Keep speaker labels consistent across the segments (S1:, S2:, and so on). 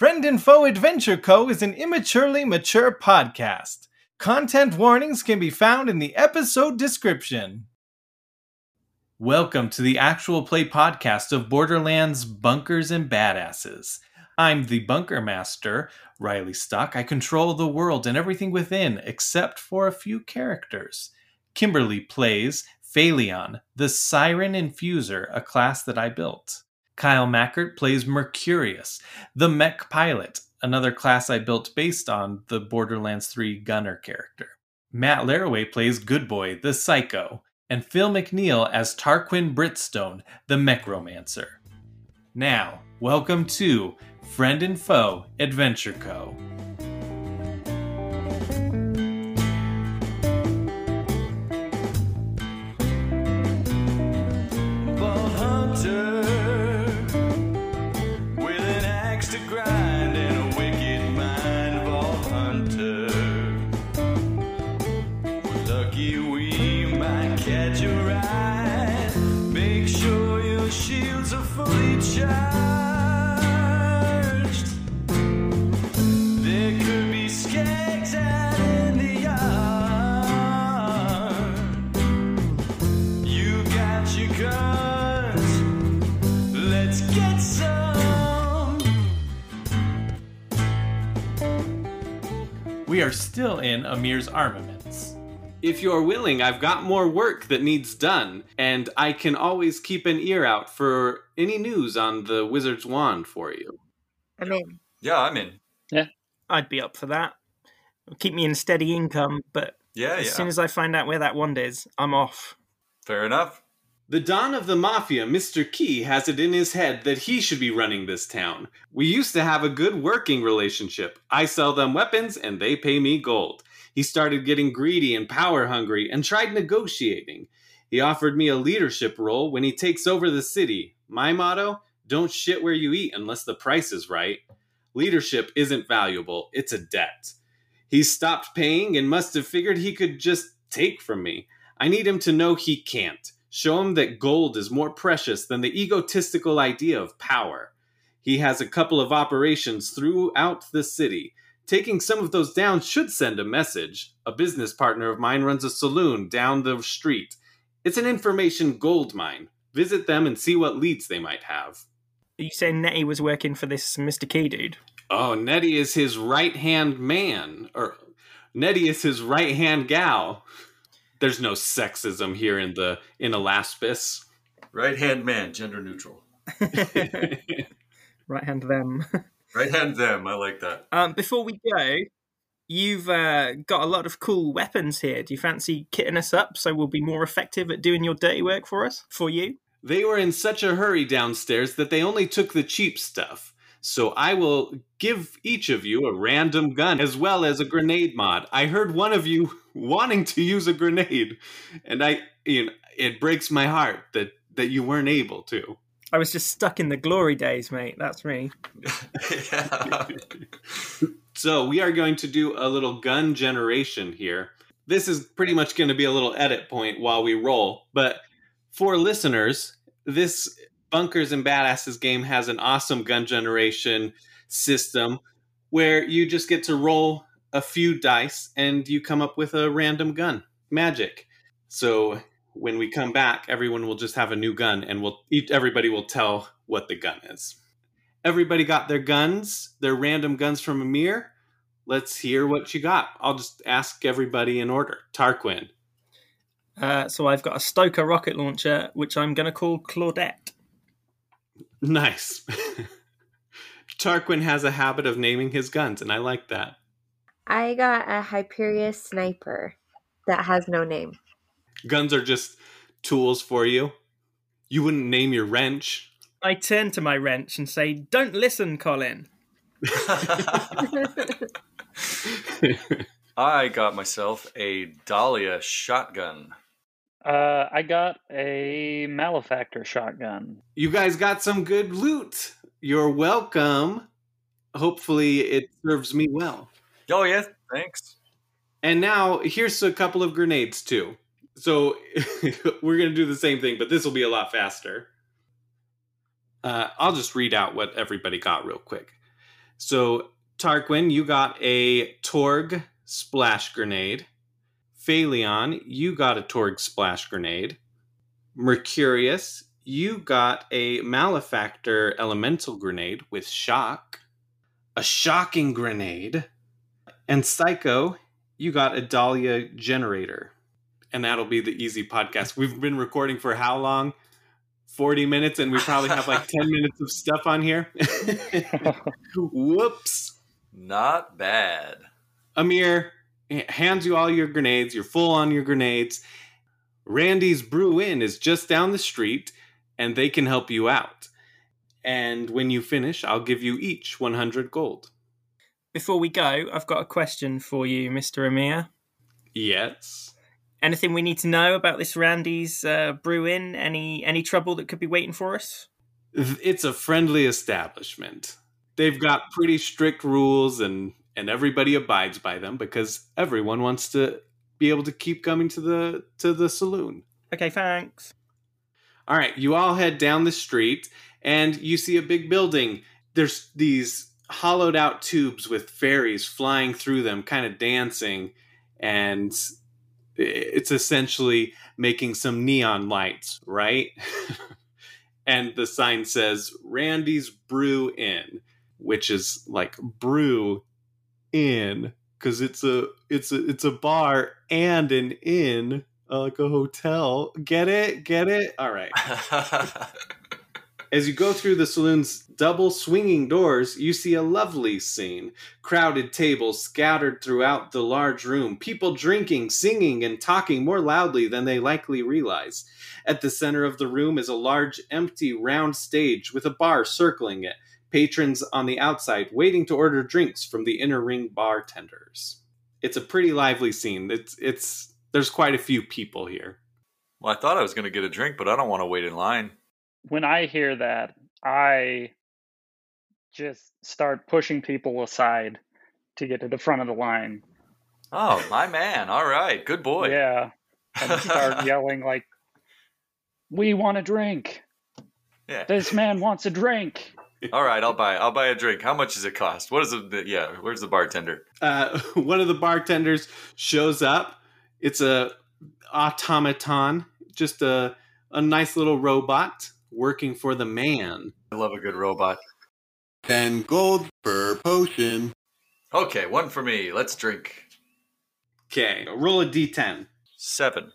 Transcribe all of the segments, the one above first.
S1: Friend and Foe Adventure Co. is an immaturely mature podcast. Content warnings can be found in the episode description. Welcome to the actual play podcast of Borderlands Bunkers and Badasses. I'm the Bunker Master, Riley Stock. I control the world and everything within, except for a few characters. Kimberly plays Phalion, the Siren Infuser, a class that I built. Kyle Mackert plays Mercurius, the mech pilot, another class I built based on the Borderlands 3 gunner character. Matt Laraway plays Good Boy, the psycho, and Phil McNeil as Tarquin Britstone, the mechromancer. Now, welcome to Friend and Foe Adventure Co.
S2: We are
S1: still in Amir's armaments. If you're willing, I've got more work that needs done, and I can always keep an ear out for any news on the Wizard's Wand for you.
S3: I'm in.
S4: Yeah, I'm in.
S5: Yeah, I'd be up for that. Keep me in steady income, but
S4: Yeah,
S5: as
S4: yeah.
S5: soon as I find out where that wand is, I'm off.
S4: Fair enough.
S1: The Don of the Mafia, Mr. Key, has it in his head that he should be running this town. We used to have a good working relationship. I sell them weapons and they pay me gold. He started getting greedy and power hungry and tried negotiating. He offered me a leadership role when he takes over the city. My motto don't shit where you eat unless the price is right. Leadership isn't valuable, it's a debt. He stopped paying and must have figured he could just take from me. I need him to know he can't. Show him that gold is more precious than the egotistical idea of power. He has a couple of operations throughout the city. Taking some of those down should send a message. A business partner of mine runs a saloon down the street. It's an information gold mine. Visit them and see what leads they might have.
S5: Are you saying Nettie was working for this Mr. Key dude?
S1: Oh, Nettie is his right hand man. Or Nettie is his right hand gal. There's no sexism here in the in Alaspis.
S4: Right hand man, gender neutral.
S5: right hand them.
S4: Right hand them. I like that.
S5: um, before we go, you've uh, got a lot of cool weapons here. Do you fancy kitting us up so we'll be more effective at doing your dirty work for us? For you?
S1: They were in such a hurry downstairs that they only took the cheap stuff. So I will give each of you a random gun as well as a grenade mod. I heard one of you wanting to use a grenade, and I, you know, it breaks my heart that that you weren't able to.
S5: I was just stuck in the glory days, mate. That's me.
S4: yeah.
S1: So we are going to do a little gun generation here. This is pretty much going to be a little edit point while we roll. But for listeners, this Bunkers and Badasses game has an awesome gun generation system where you just get to roll a few dice and you come up with a random gun. Magic. So when we come back, everyone will just have a new gun and we'll everybody will tell what the gun is. Everybody got their guns, their random guns from Amir. Let's hear what you got. I'll just ask everybody in order. Tarquin.
S5: Uh, so I've got a Stoker rocket launcher, which I'm going to call Claudette.
S1: Nice. Tarquin has a habit of naming his guns, and I like that.
S3: I got a Hyperion sniper that has no name.
S1: Guns are just tools for you. You wouldn't name your wrench.
S5: I turn to my wrench and say, Don't listen, Colin.
S4: I got myself a Dahlia shotgun.
S6: Uh, I got a malefactor shotgun.
S1: You guys got some good loot. You're welcome. Hopefully, it serves me well.
S4: Oh yeah, thanks.
S1: And now here's a couple of grenades too. So we're gonna do the same thing, but this will be a lot faster. Uh, I'll just read out what everybody got real quick. So, Tarquin, you got a Torgue splash grenade. Phaleon, you got a Torgue splash grenade. Mercurius, you got a Malefactor elemental grenade with shock. A shocking grenade. And Psycho, you got a Dahlia generator. And that'll be the easy podcast. We've been recording for how long? 40 minutes, and we probably have like 10 minutes of stuff on here. Whoops.
S4: Not bad.
S1: Amir hands you all your grenades. You're full on your grenades. Randy's Brew Inn is just down the street, and they can help you out. And when you finish, I'll give you each 100 gold.
S5: Before we go, I've got a question for you, Mr. Amir.
S1: Yes.
S5: Anything we need to know about this Randy's uh, Brew Inn? Any any trouble that could be waiting for us?
S1: It's a friendly establishment. They've got pretty strict rules and and everybody abides by them because everyone wants to be able to keep coming to the to the saloon.
S5: Okay, thanks.
S1: All right, you all head down the street and you see a big building. There's these hollowed out tubes with fairies flying through them, kind of dancing, and it's essentially making some neon lights, right? and the sign says Randy's Brew Inn, which is like brew in because it's a it's a it's a bar and an inn uh, like a hotel. Get it? Get it? All right. As you go through the saloon's double swinging doors you see a lovely scene. Crowded tables scattered throughout the large room. People drinking singing and talking more loudly than they likely realize. At the center of the room is a large empty round stage with a bar circling it patrons on the outside waiting to order drinks from the inner ring bartenders. It's a pretty lively scene. It's it's there's quite a few people here.
S4: well, I thought I was going to get a drink, but I don't want to wait in line.
S6: when I hear that, I just start pushing people aside to get to the front of the line.
S4: Oh, my man. All right. Good boy.
S6: Yeah. And start yelling like, "We want a drink.
S4: Yeah.
S6: This man wants a drink."
S4: All right. I'll buy. I'll buy a drink. How much does it cost? What is it? Yeah. Where's the bartender?
S1: Uh, one of the bartenders shows up. It's a automaton, just a a nice little robot working for the man.
S4: I love a good robot.
S7: 10 gold per potion.
S4: Okay, one for me. Let's drink.
S1: Okay, roll a d10.
S4: Seven.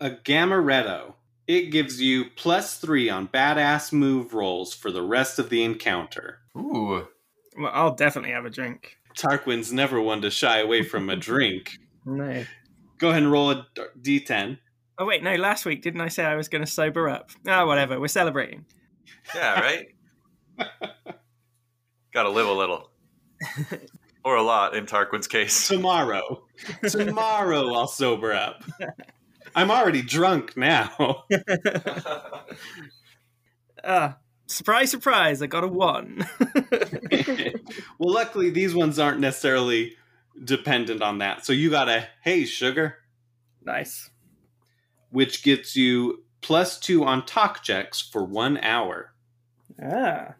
S1: A Gamaretto. It gives you plus three on badass move rolls for the rest of the encounter.
S4: Ooh.
S5: Well, I'll definitely have a drink.
S1: Tarquin's never one to shy away from a drink.
S5: No.
S1: Go ahead and roll a d10.
S5: Oh wait, no. Last week, didn't I say I was going to sober up? Ah, whatever. We're celebrating.
S4: Yeah. Right. Got to live a little, or a lot in Tarquin's case.
S1: Tomorrow. Tomorrow I'll sober up. I'm already drunk now.
S5: Ah, surprise, surprise! I got a one.
S1: well, luckily these ones aren't necessarily dependent on that. So you got a hey sugar,
S5: nice.
S1: which gets you plus two on talk checks for one hour.
S5: Ah,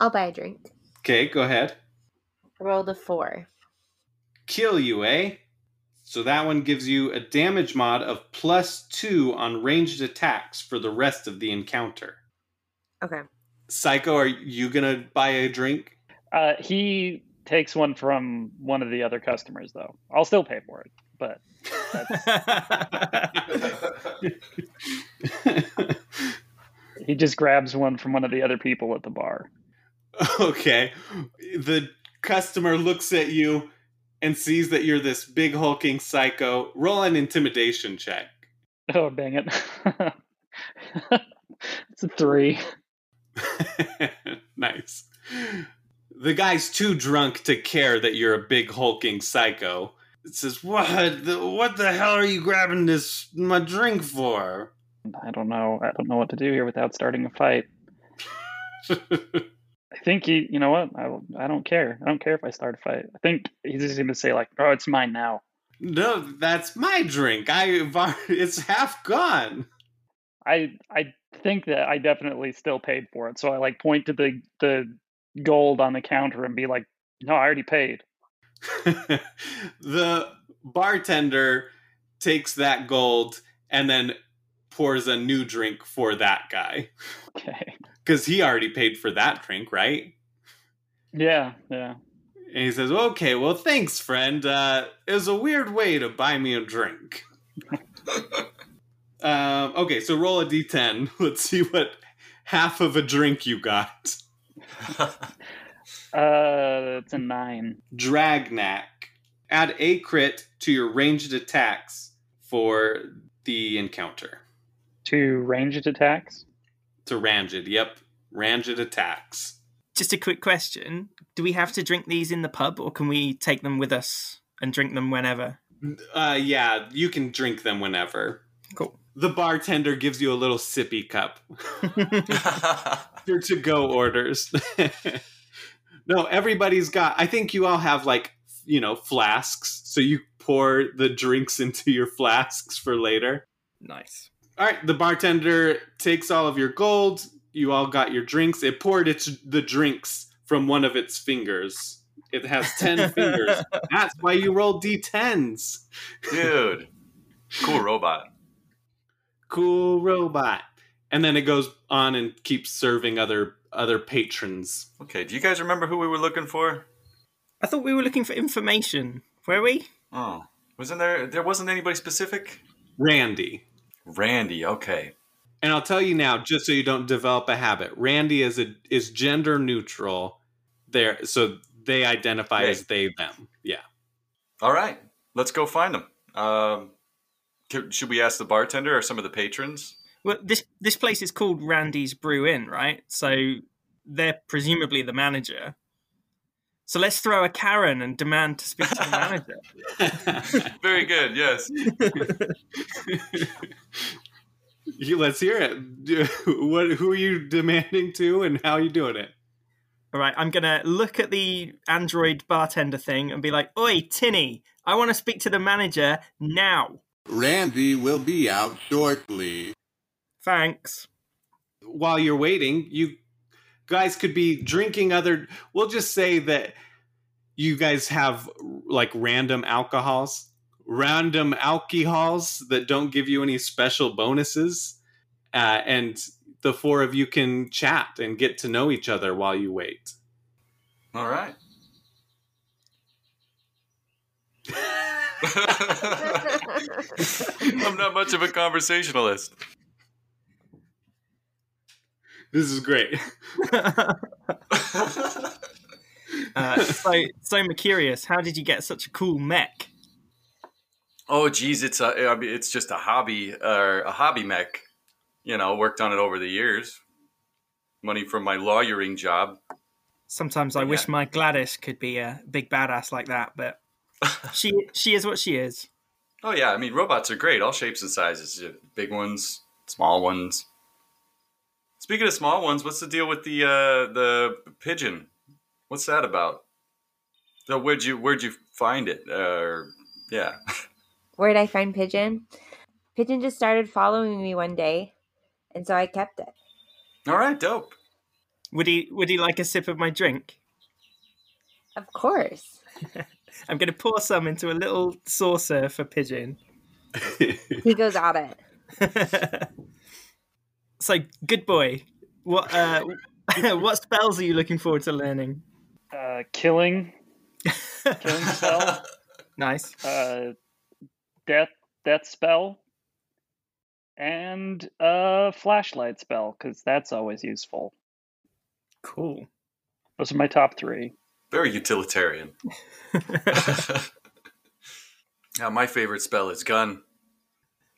S3: I'll buy a drink.
S1: Okay, go ahead.
S3: Roll the four.
S1: Kill you, eh? So that one gives you a damage mod of plus two on ranged attacks for the rest of the encounter.
S3: Okay.
S1: Psycho, are you gonna buy a drink?
S6: Uh, he takes one from one of the other customers, though. I'll still pay for it, but he just grabs one from one of the other people at the bar.
S1: okay. The customer looks at you and sees that you're this big hulking psycho. Roll an intimidation check.
S6: Oh, dang it. it's a three.
S1: nice. The guy's too drunk to care that you're a big hulking psycho. It says, "What? The, what the hell are you grabbing this my drink for?"
S6: I don't know. I don't know what to do here without starting a fight. I think he, you know what? I, I don't care. I don't care if I start a fight. I think he's just going to say, like, oh, it's mine now.
S1: no, that's my drink. I it's half gone.
S6: I I think that I definitely still paid for it. So I like point to the the gold on the counter and be like, "No, I already paid."
S1: the bartender takes that gold and then pours a new drink for that guy
S6: Okay.
S1: Because he already paid for that drink, right?
S6: Yeah, yeah.
S1: And he says, "Okay, well, thanks, friend. Uh, it was a weird way to buy me a drink." um, okay, so roll a d10. Let's see what half of a drink you got.
S6: Uh, it's a nine.
S1: Dragnac. Add a crit to your ranged attacks for the encounter.
S6: To ranged attacks.
S1: To ranged, yep, ranged attacks.
S5: Just a quick question: Do we have to drink these in the pub, or can we take them with us and drink them whenever?
S1: Uh, yeah, you can drink them whenever.
S5: Cool.
S1: The bartender gives you a little sippy cup for to go orders. no, everybody's got. I think you all have like you know flasks, so you pour the drinks into your flasks for later.
S5: nice.
S1: All right, the bartender takes all of your gold. You all got your drinks. It poured its the drinks from one of its fingers. It has ten fingers. That's why you roll d10s.
S4: Dude. Cool robot.
S1: Cool robot. And then it goes on and keeps serving other other patrons.
S4: Okay, do you guys remember who we were looking for?
S5: I thought we were looking for information. Were we?
S4: Oh. Wasn't there there wasn't anybody specific?
S1: Randy.
S4: Randy, okay.
S1: And I'll tell you now, just so you don't develop a habit. Randy is a is gender neutral. There, so they identify
S4: Right.
S1: as they them. Yeah.
S4: All right. Let's go find them. Um c- should we ask the bartender or some of the patrons?
S5: Well, this this place is called Randy's Brew Inn, right? So they're presumably the manager. So let's throw a Karen and demand to speak to the manager.
S4: Very good, yes.
S1: You- Let's hear it. What? Who are you demanding to, and how are you doing it?
S5: All right, I'm gonna look at the android bartender thing and be like, "Oi, Tinny, I want to speak to the manager now."
S7: Randy will be out shortly.
S5: Thanks.
S1: While you're waiting, you guys could be drinking other. We'll just say that you guys have like random alcohols, random alcohols that don't give you any special bonuses, uh, and the four of you can chat and get to know each other while you wait.
S4: All right. I'm not much of a conversationalist.
S1: This is great.
S5: uh, so, so I'm curious. How did you get such a cool mech?
S4: Oh, geez, it's a, I mean, it's just a hobby or a hobby mech. You know, worked on it over the years. Money from my lawyering job.
S5: Sometimes I
S4: Yeah.
S5: wish my Gladys could be a big badass like that, but she she is what she is.
S4: Oh yeah, I mean robots are great, all shapes and sizes, big ones, small ones. Speaking of small ones, what's the deal with the uh, the pigeon? What's that about? So where'd you where'd you find it? Uh, yeah,
S3: Where did I find Pigeon? Pigeon just started following me one day, and so I kept it.
S4: all right, dope.
S5: Would he would he like a sip of my drink?
S3: Of course.
S5: I'm going to pour some into a little saucer for Pigeon.
S3: He goes at it.
S5: so, good boy. What uh, what spells are you looking forward to learning?
S6: Uh, killing, killing spell,
S5: nice.
S6: uh, death, death spell, and a flashlight spell because that's always useful.
S5: Cool.
S6: Those are my top three.
S4: Very utilitarian. yeah, my favorite spell is gun.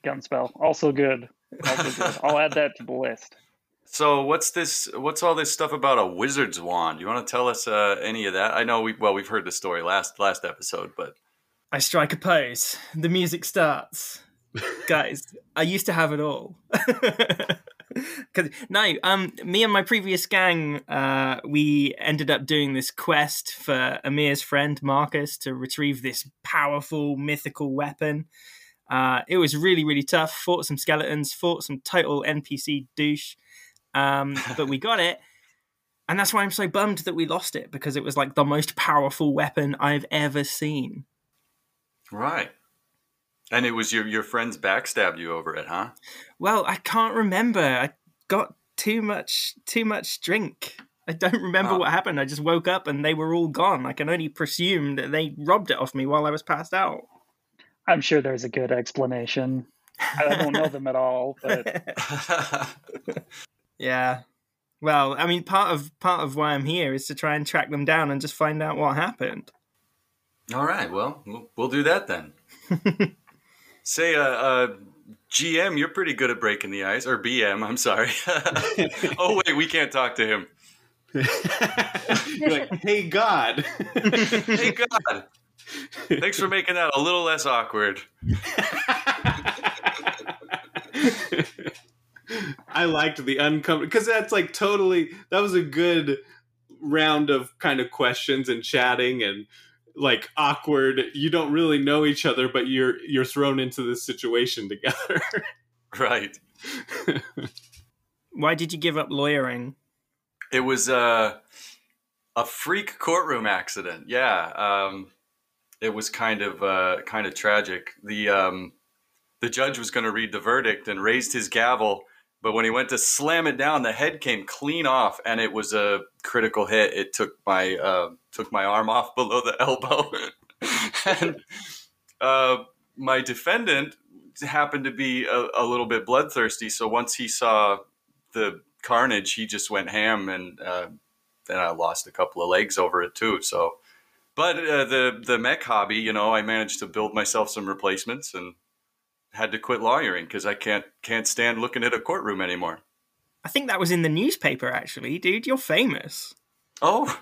S6: Gun spell, also good. Also good. I'll add that to the list.
S4: So what's this? What's all this stuff about a wizard's wand? You want to tell us uh, any of that? I know we well we've heard the story last last episode, but
S5: I strike a pose. The music starts. Guys, I used to have it all. Cause no, um, me and my previous gang, uh, we ended up doing this quest for Amir's friend Marcus to retrieve this powerful mythical weapon. Uh, it was really, really tough. Fought some skeletons, fought some total NPC douche, um, but we got it. And that's why I'm so bummed that we lost it because it was like the most powerful weapon I've ever seen.
S4: Right. And it was your your friends backstabbed you over it, huh?
S5: Well, I can't remember. I got too much too much drink. I don't remember
S4: Oh.
S5: what happened. I just woke up and they were all gone. I can only presume that they robbed it off me while I was passed out.
S6: I'm sure there's a good explanation. I don't know them at all, but
S5: yeah. Well, I mean, part of part of why I'm here is to try and track them down and just find out what happened.
S4: All right. Well, we'll, we'll do that then. Say, uh, uh, GM, you're pretty good at breaking the ice, or BM. I'm sorry. oh wait, we can't talk to him.
S1: You're like, hey God.
S4: Hey God, thanks for making that a little less awkward.
S1: I liked the uncomfortable because that's like totally that was a good round of kind of questions and chatting and like awkward. You don't really know each other, but you're you're thrown into this situation together.
S4: Right.
S5: Why did you give up lawyering?
S4: It was uh, a freak courtroom accident. Yeah, um, it was kind of uh, kind of tragic. The um, the judge was going to read the verdict and raised his gavel, but when he went to slam it down, the head came clean off, and it was a critical hit. It took my uh, took my arm off below the elbow, and uh, my defendant happened to be a, a little bit bloodthirsty. So once he saw the carnage, he just went ham, and uh, then I lost a couple of legs over it too. So, but uh, the the mech hobby, you know, I managed to build myself some replacements and had to quit lawyering because I can't can't stand looking at a courtroom anymore.
S5: I think that was in the newspaper, actually, dude. You're famous.
S4: Oh,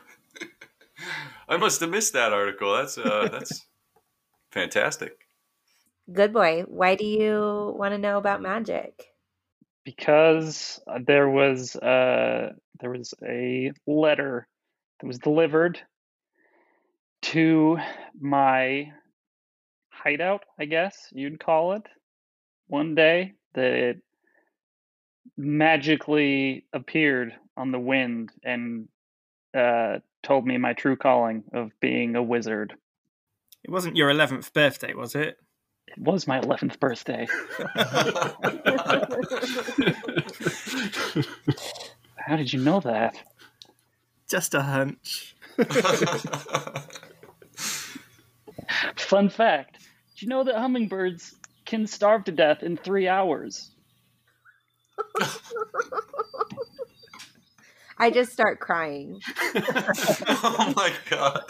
S4: I must have missed that article. That's uh, that's fantastic.
S3: Good boy. Why do you want to know about magic?
S6: because there was uh, there was a letter that was delivered to my hideout, I guess you'd call it, one day that it magically appeared on the wind and uh, told me my true calling of being a wizard.
S5: It wasn't your 11th birthday, was it?
S6: It was my 11th birthday. How did you know that?
S5: Just a hunch.
S6: Fun fact Did you know that hummingbirds can starve to death in three hours?
S3: I just start crying.
S4: oh my god.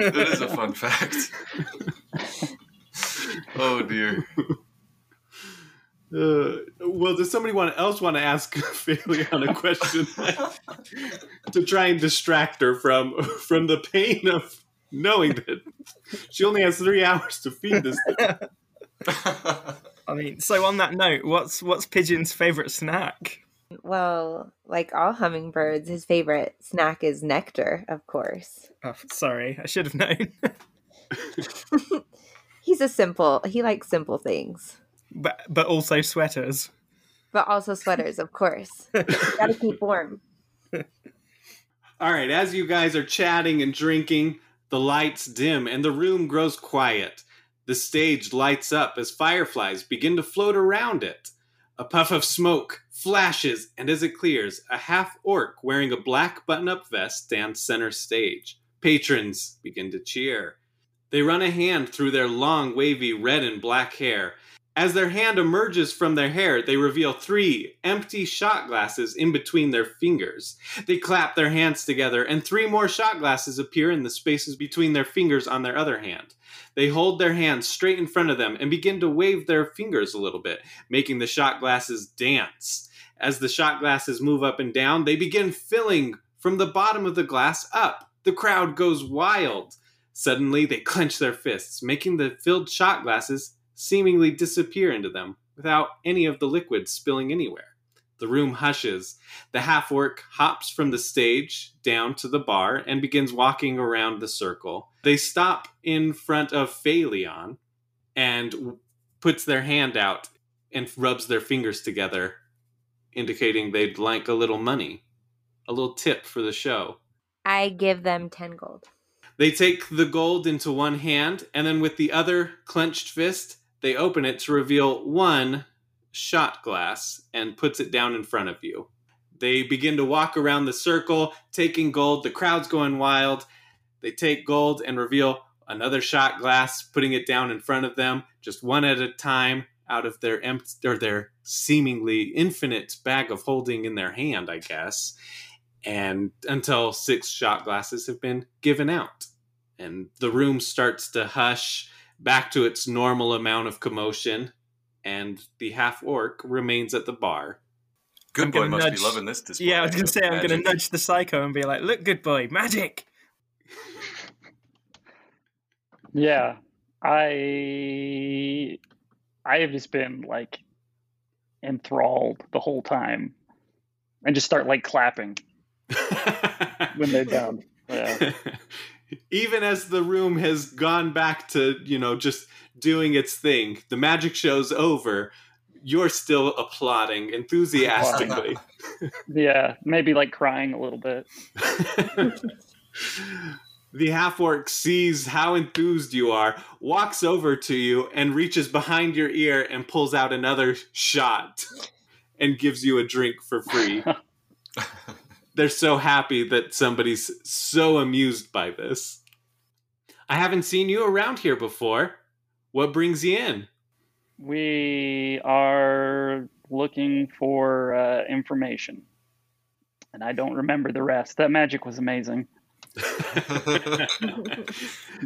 S4: that is a fun fact. oh dear.
S1: Well, does somebody want else want to ask Phaleon a question to try and distract her from from the pain of knowing that she only has three hours to feed this thing?
S5: I mean, so on that note, what's what's Pigeon's favorite snack?
S3: Well, like all hummingbirds, his favorite snack is nectar, of course.
S5: Oh, sorry, I should have known.
S3: He's a simple, he likes simple things,
S5: but but also sweaters.
S3: But also sweaters, of course. Gotta keep warm.
S1: All right, as you guys are chatting and drinking, the lights dim and the room grows quiet. The stage lights up as fireflies begin to float around it. A puff of smoke flashes, and as it clears, a half orc wearing a black button up vest stands center stage. Patrons begin to cheer. They run a hand through their long, wavy red and black hair. As their hand emerges from their hair, they reveal three empty shot glasses in between their fingers. They clap their hands together, and three more shot glasses appear in the spaces between their fingers on their other hand. They hold their hands straight in front of them and begin to wave their fingers a little bit, making the shot glasses dance. As the shot glasses move up and down, they begin filling from the bottom of the glass up. The crowd goes wild. Suddenly, they clench their fists, making the filled shot glasses seemingly disappear into them without any of the liquid spilling anywhere. The room hushes. The half orc hops from the stage down to the bar and begins walking around the circle. They stop in front of Phaleon and puts their hand out and rubs their fingers together, indicating they'd like a little money, a little tip for the show.
S3: I give them 10 gold.
S1: They take the gold into one hand, and then with the other clenched fist, they open it to reveal one shot glass and puts it down in front of you. They begin to walk around the circle, taking gold. The crowd's going wild. They take gold and reveal another shot glass, putting it down in front of them, just one at a time, out of their empty or their seemingly infinite bag of holding in their hand, I guess and until six shot glasses have been given out. And the room starts to hush back to its normal amount of commotion, and the half orc remains at the bar.
S4: Good
S5: I'm
S4: boy must
S5: nudge-
S4: be loving this display.
S5: Yeah, I was going to say, I'm going to nudge the psycho and be like, look, good boy, magic.
S6: Yeah, I I have just been like enthralled the whole time, and just start like clapping when they're done. Yeah.
S1: Even as the room has gone back to, you know, just doing its thing, the magic show's over. You're still applauding enthusiastically.
S6: Yeah, maybe like crying a little bit.
S1: the half orc sees how enthused you are, walks over to you, and reaches behind your ear and pulls out another shot and gives you a drink for free. They're so happy that somebody's so amused by this. I haven't seen you around here before. What brings you in?
S6: We are looking for uh, information, and I don't remember the rest. That magic was amazing. I'm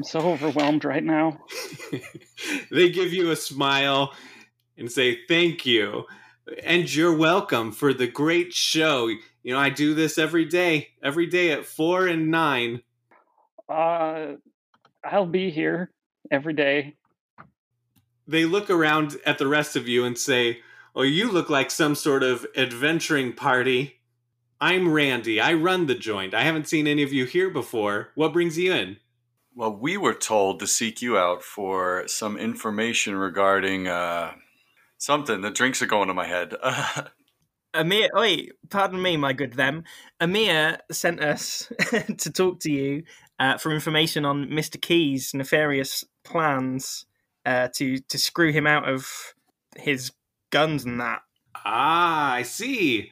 S6: so overwhelmed right now.
S1: they give you a smile and say thank you and you're welcome for the great show you know i do this every day every day at four and nine
S6: Uh, I'll be here every day.
S1: they look around at the rest of you and say oh you look like some sort of adventuring party i'm randy i run the joint i haven't seen any of you here before what brings you in
S4: Well, we were told to seek you out for some information regarding uh, something. The drinks are going to my head.
S5: Amir, wait, pardon me, my good them. Amir sent us to talk to you uh, for information on Mr. Key's nefarious plans uh, to to screw him out of his guns and that.
S1: ah i see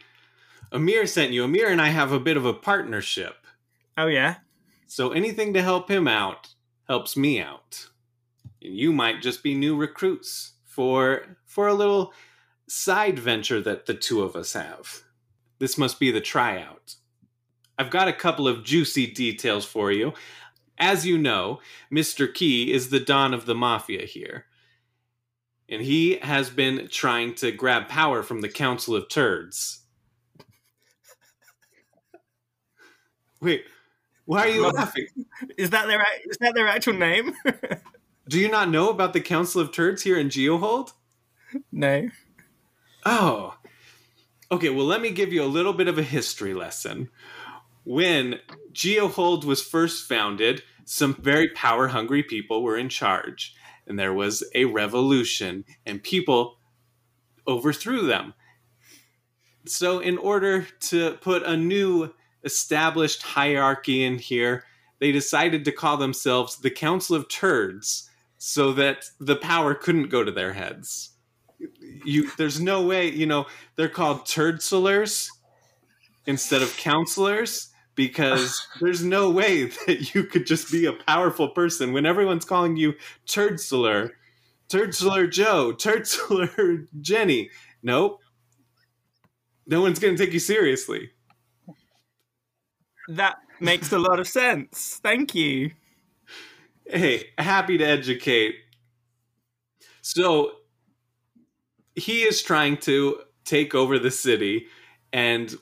S1: amir sent you amir and i have a bit of a partnership
S5: Oh yeah,
S1: So anything to help him out helps me out. And you might just be new recruits for for a little side venture that the two of us have. This must be the tryout. I've got a couple of juicy details for you. As you know, Mr. Key is the don of the mafia here. And he has been trying to grab power from the Council of Turds. Wait, why are you laughing?
S5: is that their is that their actual name?
S1: Do you not know about the Council of Turds here in Geohold?
S5: no.
S1: Oh. Okay, well, let me give you a little bit of a history lesson. When Geohold was first founded, some very power hungry people were in charge, and there was a revolution, and people overthrew them. So, in order to put a new established hierarchy in here, they decided to call themselves the Council of Turds so that the power couldn't go to their heads. You, there's no way, you know, they're called turdslers instead of counselors because there's no way that you could just be a powerful person when everyone's calling you turdsler, turdsler Joe, turdsler Jenny. Nope. No one's going to take you seriously.
S5: That makes a lot of sense. Thank you.
S1: Hey, happy to educate. So he is trying to take over the city, and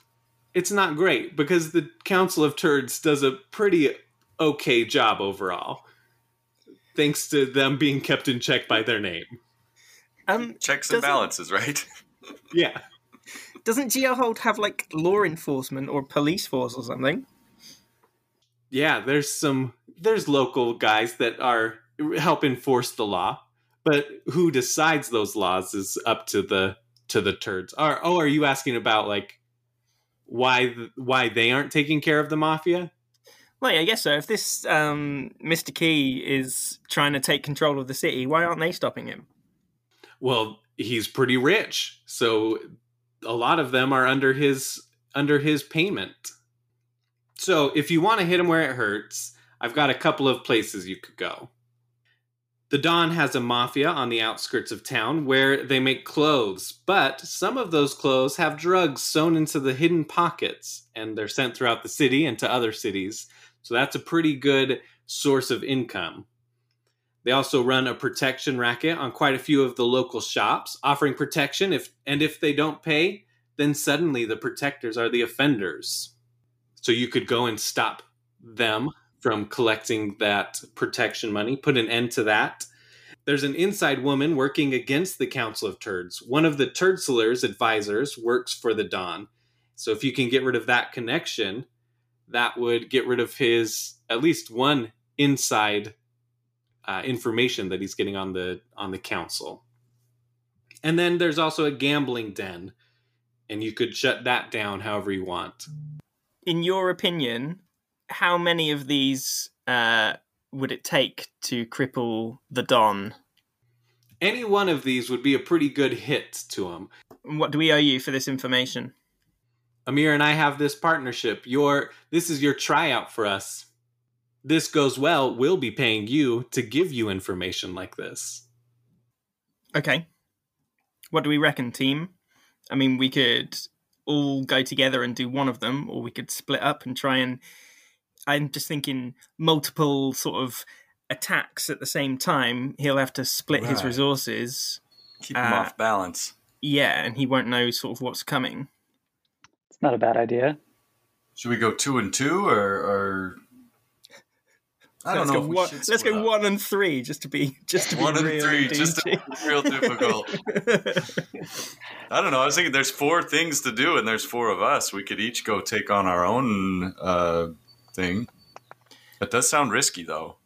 S1: it's not great because the Council of Turds does a pretty okay job overall, thanks to them being kept in check by their name.
S5: Um,
S4: Checks and balances, right?
S1: Yeah.
S5: Doesn't Geohold have like law enforcement or police force or something?
S1: Yeah, there's some there's local guys that are help enforce the law, but who decides those laws is up to the to the turds. Are oh, are you asking about like why why they aren't taking care of the mafia?
S5: Well, yeah, I guess so. If this um, Mr. Key is trying to take control of the city, why aren't they stopping him?
S1: Well, he's pretty rich, so a lot of them are under his under his payment. So if you want to hit him where it hurts, I've got a couple of places you could go. The Don has a mafia on the outskirts of town where they make clothes, but some of those clothes have drugs sewn into the hidden pockets, and they're sent throughout the city and to other cities. So that's a pretty good source of income. They also run a protection racket on quite a few of the local shops, offering protection if and if they don't pay, then suddenly the protectors are the offenders. So you could go and stop them from collecting that protection money, put an end to that. There's an inside woman working against the Council of Turds. One of the Turdsellers advisors works for the Don. So if you can get rid of that connection, that would get rid of his at least one inside uh, information that he's getting on the on the council. And then there's also a gambling den, and you could shut that down however you want.
S5: In your opinion, how many of these uh, would it take to cripple the Don?
S1: Any one of these would be a pretty good hit to him.
S5: What do we owe you for this information?
S1: Amir and I have this partnership. Your this is your tryout for us. This goes well, we'll be paying you to give you information like this.
S5: Okay. What do we reckon, team? I mean, we could all go together and do one of them, or we could split up and try and. I'm just thinking multiple sort of attacks at the same time. He'll have to split his resources.
S4: Keep him
S5: Uh,
S4: off balance.
S5: Yeah, and he won't know sort of what's coming.
S6: It's not a bad idea.
S4: Should we go two and two, or, or I don't
S5: let's
S4: know.
S5: Go
S4: if we
S5: one, let's go
S4: up.
S5: one and three, just to be just to be
S4: One and
S5: real
S4: three, just to be real difficult. I don't know. I was thinking there's four things to do, and there's four of us. We could each go take on our own uh, thing. That does sound risky, though.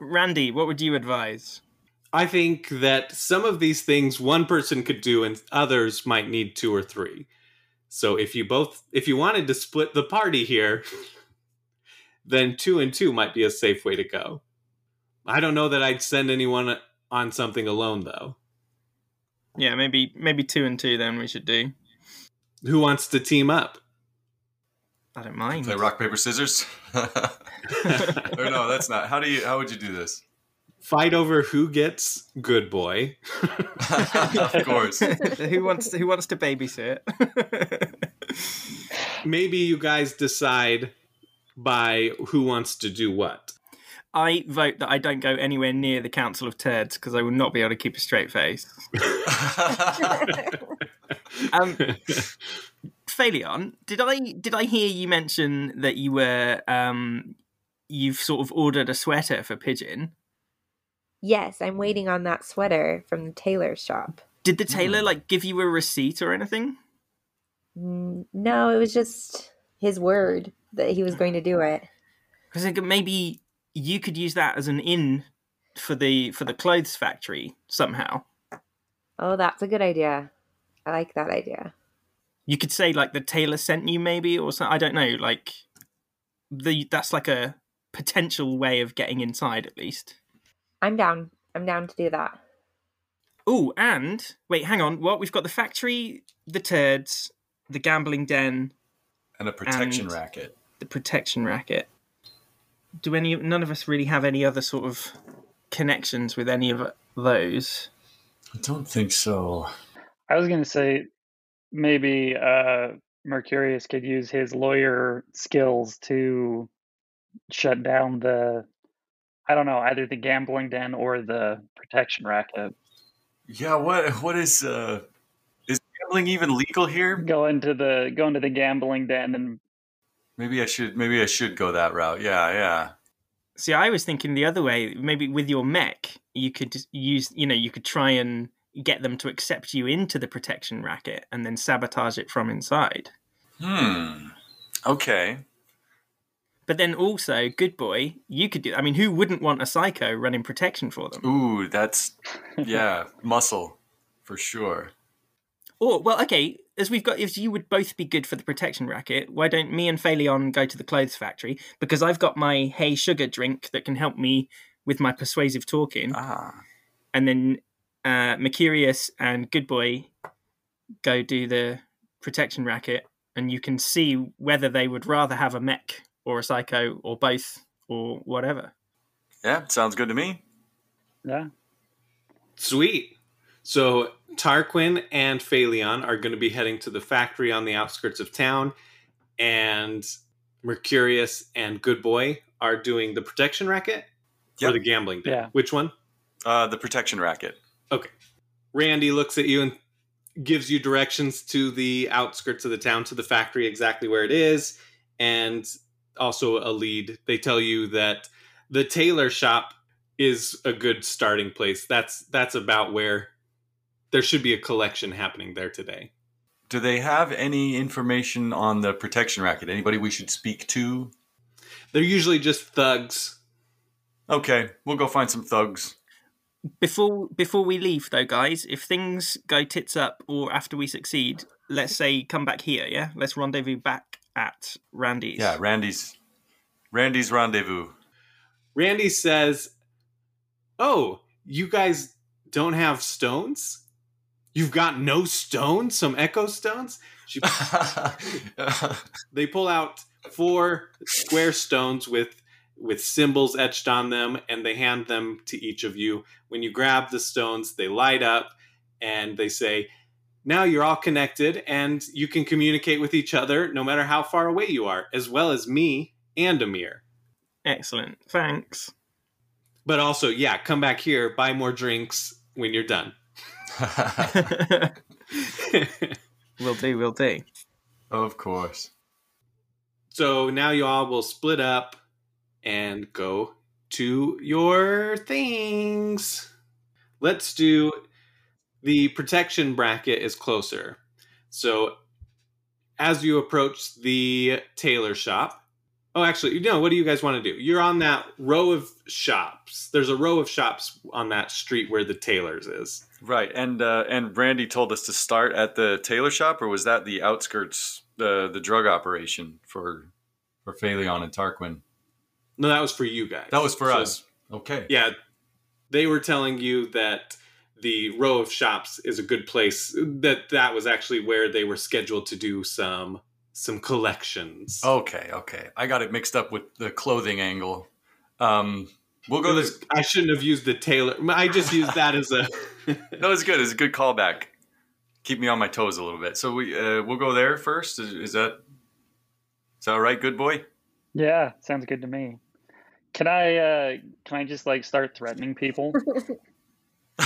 S5: Randy, what would you advise?
S1: I think that some of these things one person could do and others might need two or three. So if you both if you wanted to split the party here, then two and two might be a safe way to go. I don't know that I'd send anyone on something alone though.
S5: Yeah, maybe maybe two and two. Then we should do.
S1: Who wants to team up?
S5: I don't mind.
S4: Play rock paper scissors. or no, that's not. How do you? How would you do this?
S1: Fight over who gets good boy.
S4: of course.
S5: who wants to, who wants to babysit?
S1: Maybe you guys decide by who wants to do what.
S5: I vote that I don't go anywhere near the Council of Turds because I will not be able to keep a straight face. Um, Phalion, did I did I hear you mention that you were um, you've sort of ordered a sweater for Pigeon?
S3: Yes, I'm waiting on that sweater from the tailor shop.
S5: Did the tailor like give you a receipt or anything?
S3: Mm, No, it was just his word that he was going to do it.
S5: Because maybe you could use that as an in for the for the clothes factory somehow.
S3: Oh, that's a good idea. I like that idea.
S5: You could say like the tailor sent you maybe or something. I don't know. Like the that's like a potential way of getting inside at least.
S3: I'm down. I'm down to do that.
S5: Oh, and wait, hang on. What we've got the factory, the turds, the gambling den,
S4: and a protection
S5: And-
S4: racket.
S5: the protection racket. Do any? None of us really have any other sort of connections with any of those.
S4: I don't think so.
S6: I was going to say maybe uh, Mercurius could use his lawyer skills to shut down the, I don't know, either the gambling den or the protection racket.
S4: Yeah. What? What is? uh Is gambling even legal here?
S6: Go into the go into the gambling den and
S4: Maybe I should. Maybe I should go that route. Yeah. Yeah.
S5: See, I was thinking the other way. Maybe with your mech, you could use. You know, you could try and get them to accept you into the protection racket and then sabotage it from inside.
S4: Hmm. Okay.
S5: But then also, good boy, you could do. I mean, who wouldn't want a psycho running protection for them?
S4: Ooh, that's yeah, muscle for sure.
S5: Or well, okay, as we've got, if you would both be good for the protection racket, why don't me and Phaleon go to the clothes factory? Because I've got my Hey Sugar drink that can help me with my persuasive talking,
S4: Ah.
S5: and then uh, Mercurius and Good Boy go do the protection racket, and you can see whether they would rather have a mech or a psycho or both or whatever.
S4: Yeah, sounds good to me.
S6: Yeah.
S1: Sweet. So Tarquin and Phaleon are going to be heading to the factory on the outskirts of town, and Mercurius and Good Boy are doing the protection racket or the gambling bit.
S6: Yeah.
S1: Which one?
S4: Uh, the protection racket.
S1: Randy looks at you and gives you directions to the outskirts of the town, to the factory, exactly where it is, and also a lead. They tell you that the tailor shop is a good starting place. That's that's about where there should be a collection happening there today.
S4: Do they have any information on the protection racket? Anybody we should speak to?
S1: They're usually just thugs.
S4: Okay, we'll go find some thugs.
S5: Before before we leave, though, guys, if things go tits up or after we succeed, let's say come back here. Yeah, let's rendezvous back at Randy's.
S4: Yeah, Randy's Randy's rendezvous.
S1: Randy says, "Oh, you guys don't have stones? You've got no stones? Some echo stones?" She they pull out four square stones with with symbols etched on them and they hand them to each of you when you grab the stones they light up and they say now you're all connected and you can communicate with each other no matter how far away you are as well as me and amir
S5: Excellent. Thanks.
S1: but also yeah come back here buy more drinks when you're done
S5: Will do. Will do.
S4: of course.
S1: So now you all will split up and go to your things. Let's do the protection bracket is closer. So as you approach the tailor shop, oh, actually, no, what do you guys want to do? You're on that row of shops. There's a row of shops on that street where the tailor's is.
S4: Right, and uh, and Randy told us to start at the tailor shop, or was that the outskirts, the the drug operation for for Phaleon and Tarquin?
S1: No, that was for you guys.
S4: That was for
S1: So-
S4: us. Okay.
S1: yeah, they were telling you that the row of shops is a good place. That that was actually where they were scheduled to do some some collections.
S4: Okay. Okay. I got it mixed up with the clothing angle. Um, we'll go
S1: was-
S4: this.
S1: I shouldn't have used the tailor. I just used that as a.
S4: No, it's good. It's a good callback. Keep me on my toes a little bit. So we uh, we'll go there first. Is, is that is that all right, good boy?
S6: Yeah, sounds good to me. Can I uh can I just like start threatening people?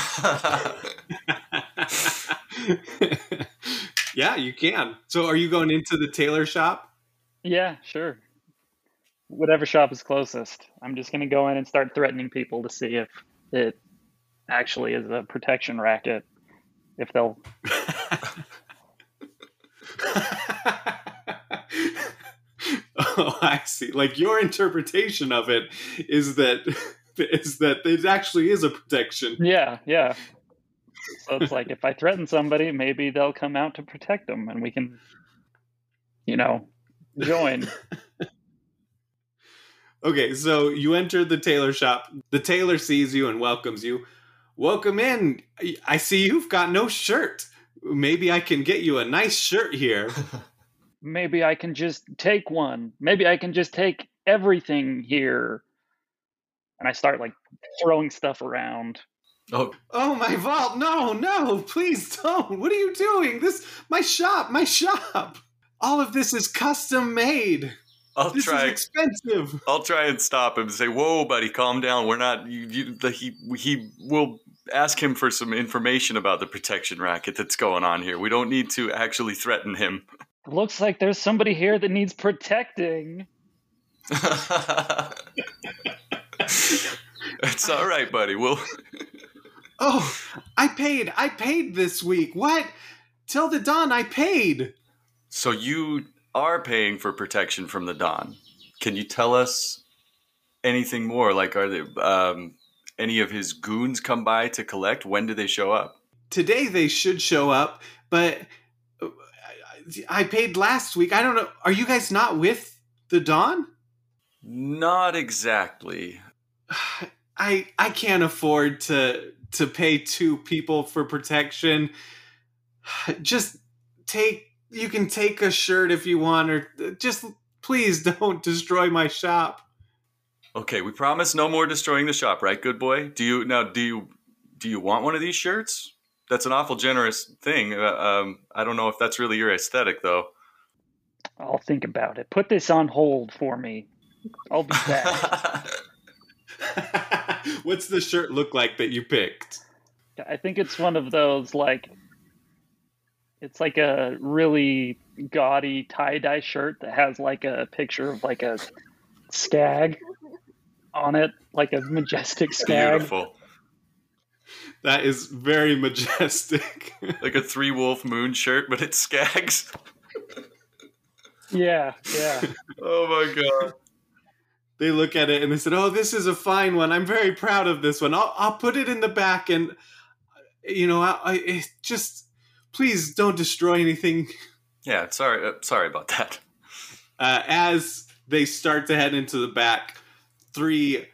S1: yeah, you can. So, are you going into the tailor shop?
S6: yeah, sure. Whatever shop is closest. I'm just gonna go in and start threatening people to see if it actually is a protection racket. If they'll
S1: oh, I see. Like your interpretation of it is that is that it actually is a protection.
S6: Yeah, yeah. So it's like if I threaten somebody, maybe they'll come out to protect them and we can you know, join.
S1: Okay, so you enter the tailor shop. The tailor sees you and welcomes you. Welcome in. I see you've got no shirt. Maybe I can get you a nice shirt here.
S6: Maybe I can just take one. Maybe I can just take everything here. And I start like throwing stuff around.
S4: oh,
S1: Oh my vault! No, no, please don't. What are you doing? This my shop, my shop. All of this is custom made.
S4: I'll
S1: This
S4: try.
S1: is expensive.
S4: I'll try and stop him and say, "Whoa, buddy, calm down. We're not." You, you, the, he he will ask him for some information about the protection racket that's going on here. We don't need to actually threaten him.
S6: Looks like there's somebody here that needs protecting.
S4: it's all right, buddy. We'll
S1: Oh, I paid. I paid this week. What? Tell the Don I paid.
S4: So you are paying for protection from the Don. Can you tell us anything more? Like, are there um, any of his goons come by to collect? When do they show up?
S1: Today they should show up, but I paid last week. I don't know. Are you guys not with the Don?
S4: Not exactly.
S1: I I can't afford to to pay two people for protection. Just take you can take a shirt if you want or just please don't destroy my shop.
S4: Okay, we promise no more destroying the shop, right, good boy? Do you now? Do you do you want one of these shirts? That's an awful generous thing. Uh, um, I don't know if that's really your aesthetic, though.
S6: I'll think about it. Put this on hold for me. I'll be back.
S1: What's the shirt look like that you picked?
S6: I think it's one of those like it's like a really gaudy tie-dye shirt that has like a picture of like a skag on it, like a majestic skag.
S4: Beautiful,
S1: That is very majestic.
S4: like a three wolf moon shirt, but it skags.
S6: Yeah, yeah.
S4: Oh my god!
S1: they look at it and they said, "Oh, this is a fine one. I'm very proud of this one. I'll I'll put it in the back and you know, I, I just please don't destroy anything."
S4: Yeah, sorry, uh, sorry about that.
S1: Uh, as they start to head into the back, three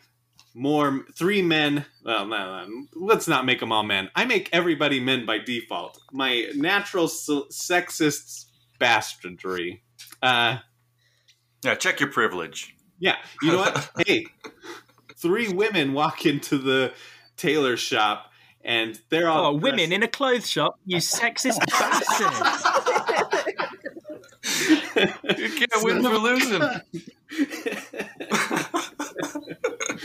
S1: more three men. Well, no, no, let's not make them all men. I make everybody men by default. My natural s- sexist bastardry. Uh,
S4: Yeah, check your privilege.
S1: Yeah, you know what? hey, three women walk into the tailor shop and they're all
S5: Oh, women in a clothes shop, you sexist bastard.
S4: You can't win for losing.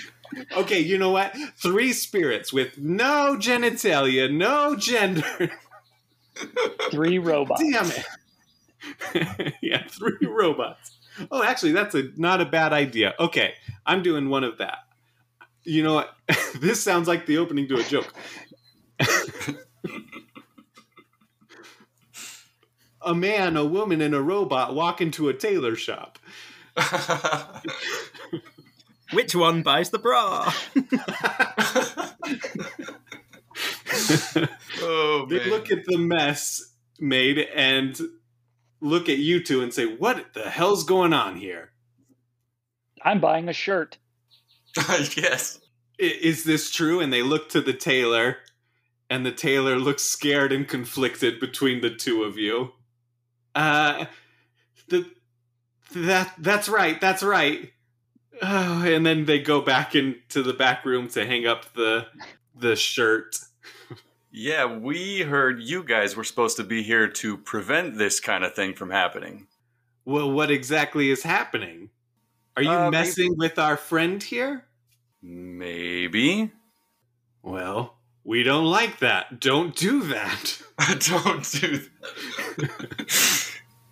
S1: okay, you know what? Three spirits with no genitalia, no gender.
S6: Three robots.
S1: Damn it. yeah, three robots. Oh, actually, that's a not a bad idea. Okay, I'm doing one of that. You know what? this sounds like the opening to a joke. a man, a woman, and a robot walk into a tailor shop.
S5: Which one buys the bra?
S4: oh
S1: They
S4: man!
S1: look at the mess made and look at you two and say, "What the hell's going on here?
S6: I'm buying a shirt.
S4: yes.
S1: Is this true?" And they look to the tailor, and the tailor looks scared and conflicted between the two of you. Uh, the that that's right, that's right. Oh, and then they go back into the back room to hang up the the shirt.
S4: Yeah, we heard you guys were supposed to be here to prevent this kind of thing from happening.
S1: Well, what exactly is happening? Are you
S4: Uh, maybe-
S1: messing with our friend here?
S4: Maybe.
S1: Well, we don't like that. Don't do that.
S4: Don't do that.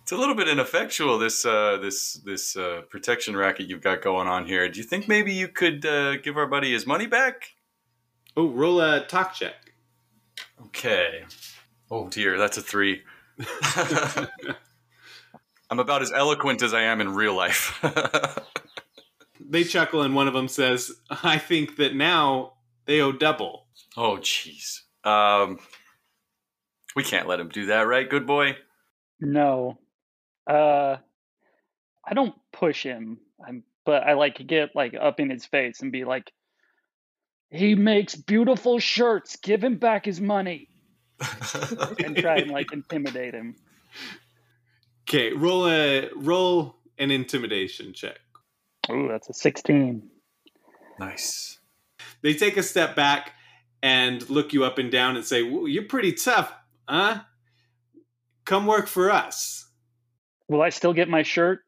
S4: it's a little bit ineffectual this uh, this this uh, protection racket you've got going on here. Do you think maybe you could uh, give our buddy his money back?
S1: Oh, roll a talk check.
S4: Okay. Oh dear, that's a three. I'm about as eloquent as I am in real life.
S1: They chuckle, and one of them says, I think that now they owe double.
S4: oh jeez. Um, we can't let him do that, right, good boy?
S6: No. Uh I don't push him. I'm but I like to get like up in his face and be like he makes beautiful shirts. Give him back his money and try and like intimidate him.
S1: Okay, roll a roll an intimidation check.
S6: Ooh, that's a 16.
S4: nice.
S1: They take a step back and look you up and down and say, "Whoa, "You're pretty tough, huh? Come work for us."
S6: Will I still get my shirt?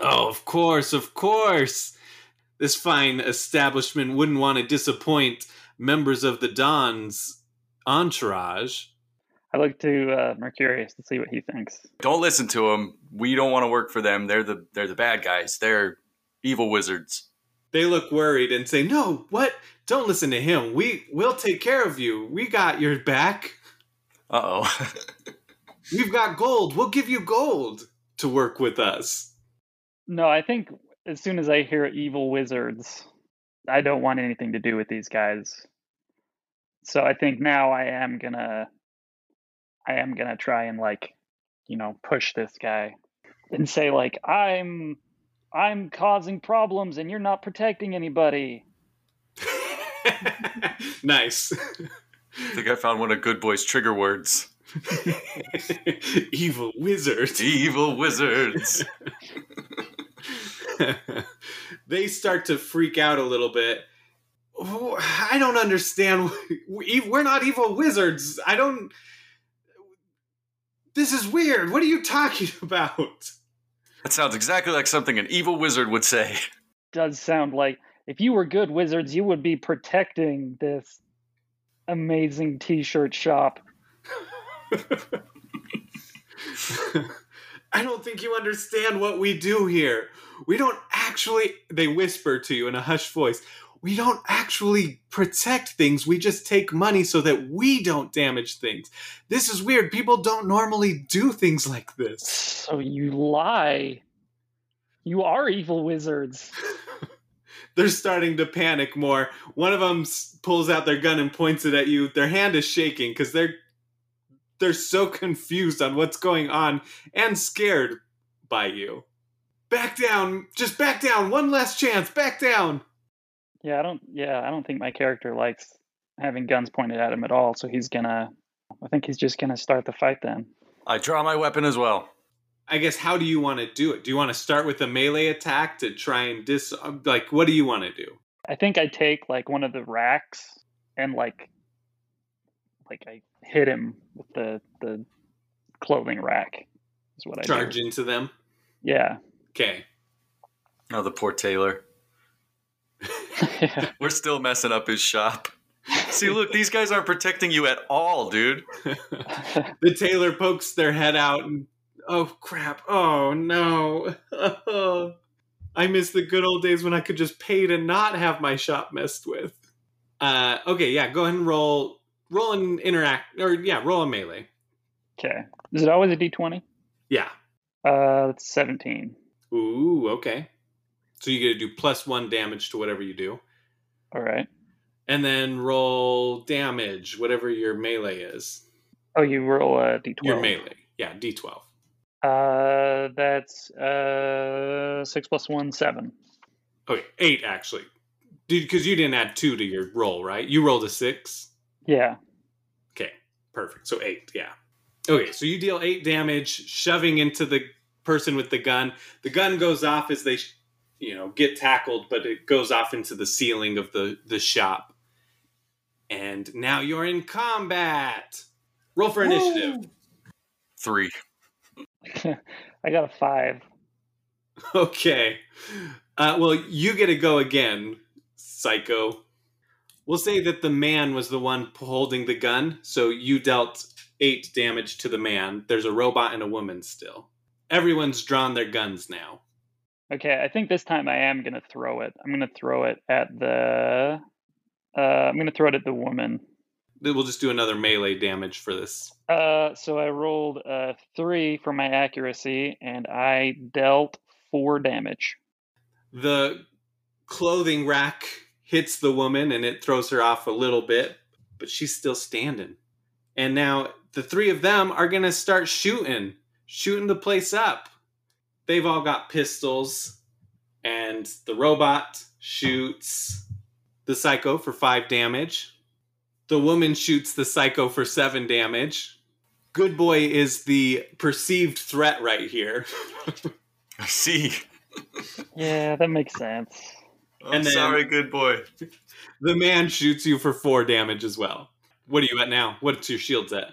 S1: Oh, of course, of course. This fine establishment wouldn't want to disappoint members of the Don's entourage.
S6: I look to uh, Mercurius to see what he thinks.
S4: Don't listen to them. We don't want to work for them. They're the they're the bad guys. They're evil wizards.
S1: They look worried and say, "No, what? Don't listen to him. We we'll take care of you. We got your back.
S4: Uh oh.
S1: We've got gold. We'll give you gold to work with us."
S6: No, I think as soon as I hear evil wizards, I don't want anything to do with these guys. So I think now I am gonna I am gonna try and like, you know, push this guy and say like I'm I'm causing problems and you're not protecting anybody.
S1: nice.
S4: I think I found one of Good Boy's trigger words.
S1: Evil wizards.
S4: Evil wizards.
S1: they start to freak out a little bit. Oh, I don't understand. We're not evil wizards. I don't. This is weird. What are you talking about?
S4: That sounds exactly like something an evil wizard would say.
S6: Does sound like if you were good wizards, you would be protecting this amazing t-shirt shop.
S1: I don't think you understand what we do here. We don't actually, they whisper to you in a hushed voice, we don't actually protect things. We just take money so that we don't damage things. This is weird. People don't normally do things like this.
S6: So you lie. You are evil wizards.
S1: They're starting to panic more. One of them pulls out their gun and points it at you. Their hand is shaking because they're they're so confused on what's going on and scared by you. Back down. Just back down. One last chance. Back down.
S6: Yeah, I don't yeah, I don't think my character likes having guns pointed at him at all, so he's gonna I think he's just gonna start the fight then.
S4: I draw my weapon as well.
S1: I guess how do you want to do it? Do you want to start with a melee attack to try and dis like what do you want to do?
S6: I think I take like one of the racks and like like I hit him with the the clothing rack is what I
S1: Charge
S6: do.
S1: into them.
S6: Yeah.
S1: Okay.
S4: Oh, the poor tailor.
S6: yeah.
S4: We're still messing up his shop. See, look, these guys aren't protecting you at all, dude.
S1: the tailor pokes their head out and oh crap oh no i miss the good old days when i could just pay to not have my shop messed with uh okay yeah go ahead and roll roll an interact or yeah roll a melee
S6: Okay. Is it always a D twenty?
S1: yeah
S6: Uh it's seventeen.
S1: ooh okay so you get to do plus one damage to whatever you do
S6: Alright.
S1: and then roll damage whatever your melee is
S6: Oh you roll a d12.
S1: your melee yeah d12
S6: Uh that's uh six plus one, seven.
S1: okay eight actually dude. because you didn't add two to your roll right you rolled a six
S6: Yeah.
S1: Okay, perfect. So eight, yeah. Okay, so you deal eight damage, shoving into the person with the gun. The gun goes off as they, you know, get tackled, but it goes off into the ceiling of the the shop. And now you're in combat. Roll for initiative.
S4: Three.
S6: I got a five.
S1: Okay. Uh, well, you get to go again, Psycho. We'll say that the man was the one holding the gun, so you dealt eight damage to the man. There's a robot and a woman still. Everyone's drawn their guns now.
S6: Okay, I think this time I am gonna throw it. I'm gonna throw it at the uh I'm gonna throw it at the woman.
S1: We'll just do another melee damage for this.
S6: Uh so I rolled a three for my accuracy and I dealt four damage.
S1: The clothing rack hits the woman and it throws her off a little bit, but she's still standing. And now the three of them are going to start shooting, shooting the place up. They've all got pistols, and the robot shoots the psycho for five damage. The woman shoots the psycho for seven damage. Good boy is the perceived threat right here.
S4: I see.
S6: Yeah, that makes sense.
S4: I'm
S1: And then-
S4: sorry, good boy.
S1: The man shoots you for four damage as well. What are you at now? What's your shields at?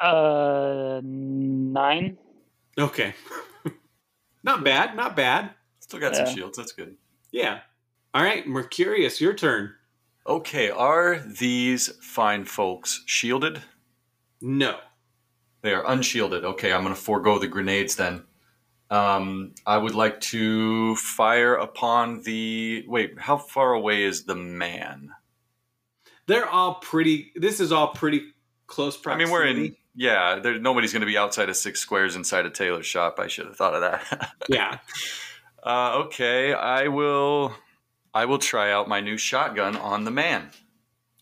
S6: Uh nine.
S1: Okay. not bad, not bad.
S4: Still got some shields. That's good.
S1: Yeah. All right, Mercurius, your turn.
S4: Okay, are these fine folks shielded?
S1: No.
S4: They are unshielded. Okay, I'm going to forego the grenades then. Um, I would like to fire upon the. Wait, how far away is the man?
S1: They're all pretty. This is all pretty close
S4: I mean, we're in. Yeah, there, nobody's going to be outside of six squares inside a tailor shop. I should have thought of that.
S1: Yeah.
S4: uh, okay, I will. I will try out my new shotgun on the man.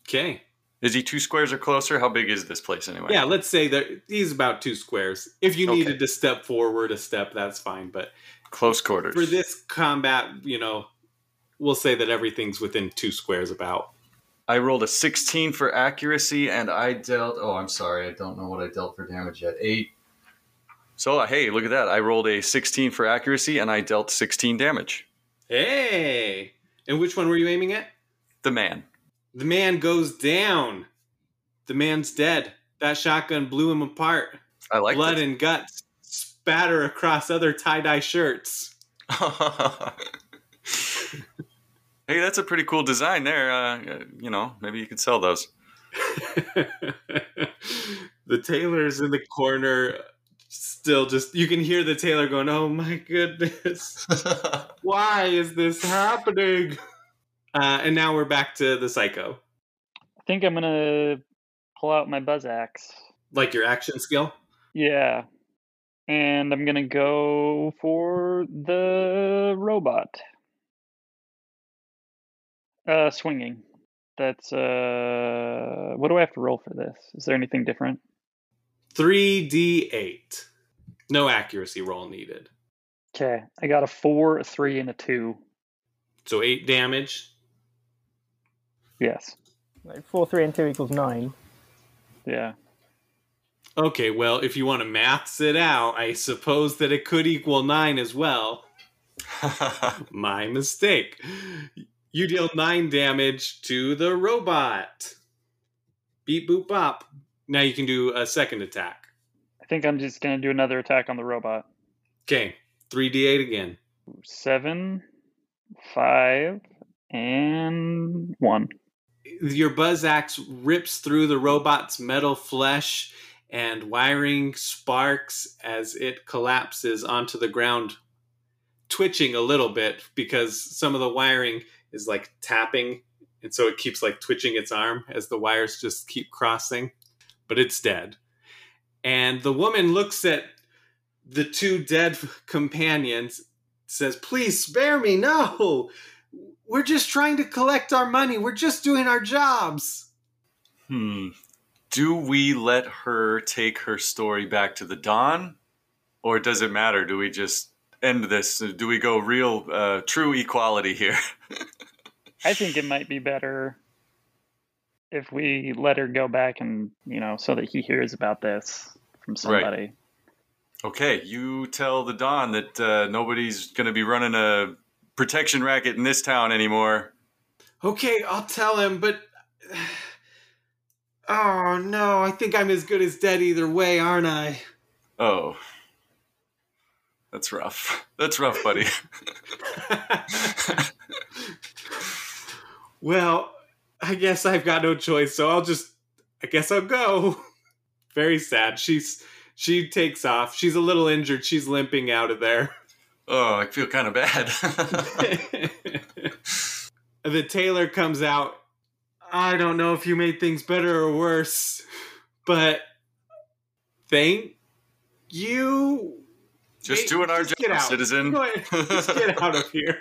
S1: Okay.
S4: Is he two squares or closer? How big is this place anyway?
S1: Yeah, let's say that he's about two squares. If you
S4: Okay.
S1: needed to step forward a step, that's fine. But
S4: close quarters.
S1: for this combat, you know, we'll say that everything's within two squares about.
S4: I rolled a 16 for accuracy, and I dealt. Oh, I'm sorry, I don't know what I dealt for damage yet. Eight. So uh, hey, look at that! I rolled a 16 for accuracy, and I dealt 16 damage.
S1: Hey! And which one were you aiming at?
S4: The man.
S1: The man goes down. The man's dead. That shotgun blew him apart.
S4: I like
S1: Blood
S4: this.
S1: and guts spatter across other tie dye shirts.
S4: hey, that's a pretty cool design there. Uh, you know, maybe you could sell those.
S1: the tailor's in the corner, still just, you can hear the tailor going, Oh my goodness, why is this happening? Uh, and now we're back to the psycho.
S6: I think I'm gonna pull out my buzz axe.
S1: Like your action skill?
S6: Yeah. And I'm gonna go for the robot. Uh swinging. That's uh what do I have to roll for this? Is there anything different?
S1: 3d8. No accuracy roll needed.
S6: Okay. I got a four, a three, and a two.
S1: So 8 damage.
S6: Yes.
S5: Like four, three, and two equals nine.
S6: Yeah.
S1: Okay, well, if you want to maths it out, I suppose that it could equal 9 as well. My mistake. You deal 9 damage to the robot. Beep boop bop. Now you can do a second attack.
S6: I think I'm just gonna do another attack on the robot.
S1: Okay, 3d8 again.
S6: Seven, five, and one.
S1: Your buzz axe rips through the robot's metal flesh and wiring sparks as it collapses onto the ground, twitching a little bit because some of the wiring is like tapping, and so it keeps like twitching its arm as the wires just keep crossing. But it's dead. And the woman looks at the two dead companions, says, Please spare me. No, we're just trying to collect our money. We're just doing our jobs.
S4: hmm. Do we let her take her story back to the Don, or does it matter? Do we just end this? Do we go real, uh, true equality here?
S6: I think it might be better if we let her go back and, you know, so that he hears about this from somebody.
S4: Okay, you tell the Don that uh, nobody's going to be running a protection racket in this town anymore.
S1: Okay, I'll tell him, but. Oh no, I think I'm as good as dead either way, aren't I?
S4: Oh. That's rough. That's rough, buddy.
S1: well, I guess I've got no choice, so I'll just. I guess I'll go. Very sad. She's. She takes off. She's a little injured. She's limping out of there.
S4: Oh, I feel kind of bad.
S1: the tailor comes out. I don't know if you made things better or worse, but thank you.
S4: Just
S1: Hey,
S4: doing our
S1: just
S4: job, citizen.
S1: Just get out of here.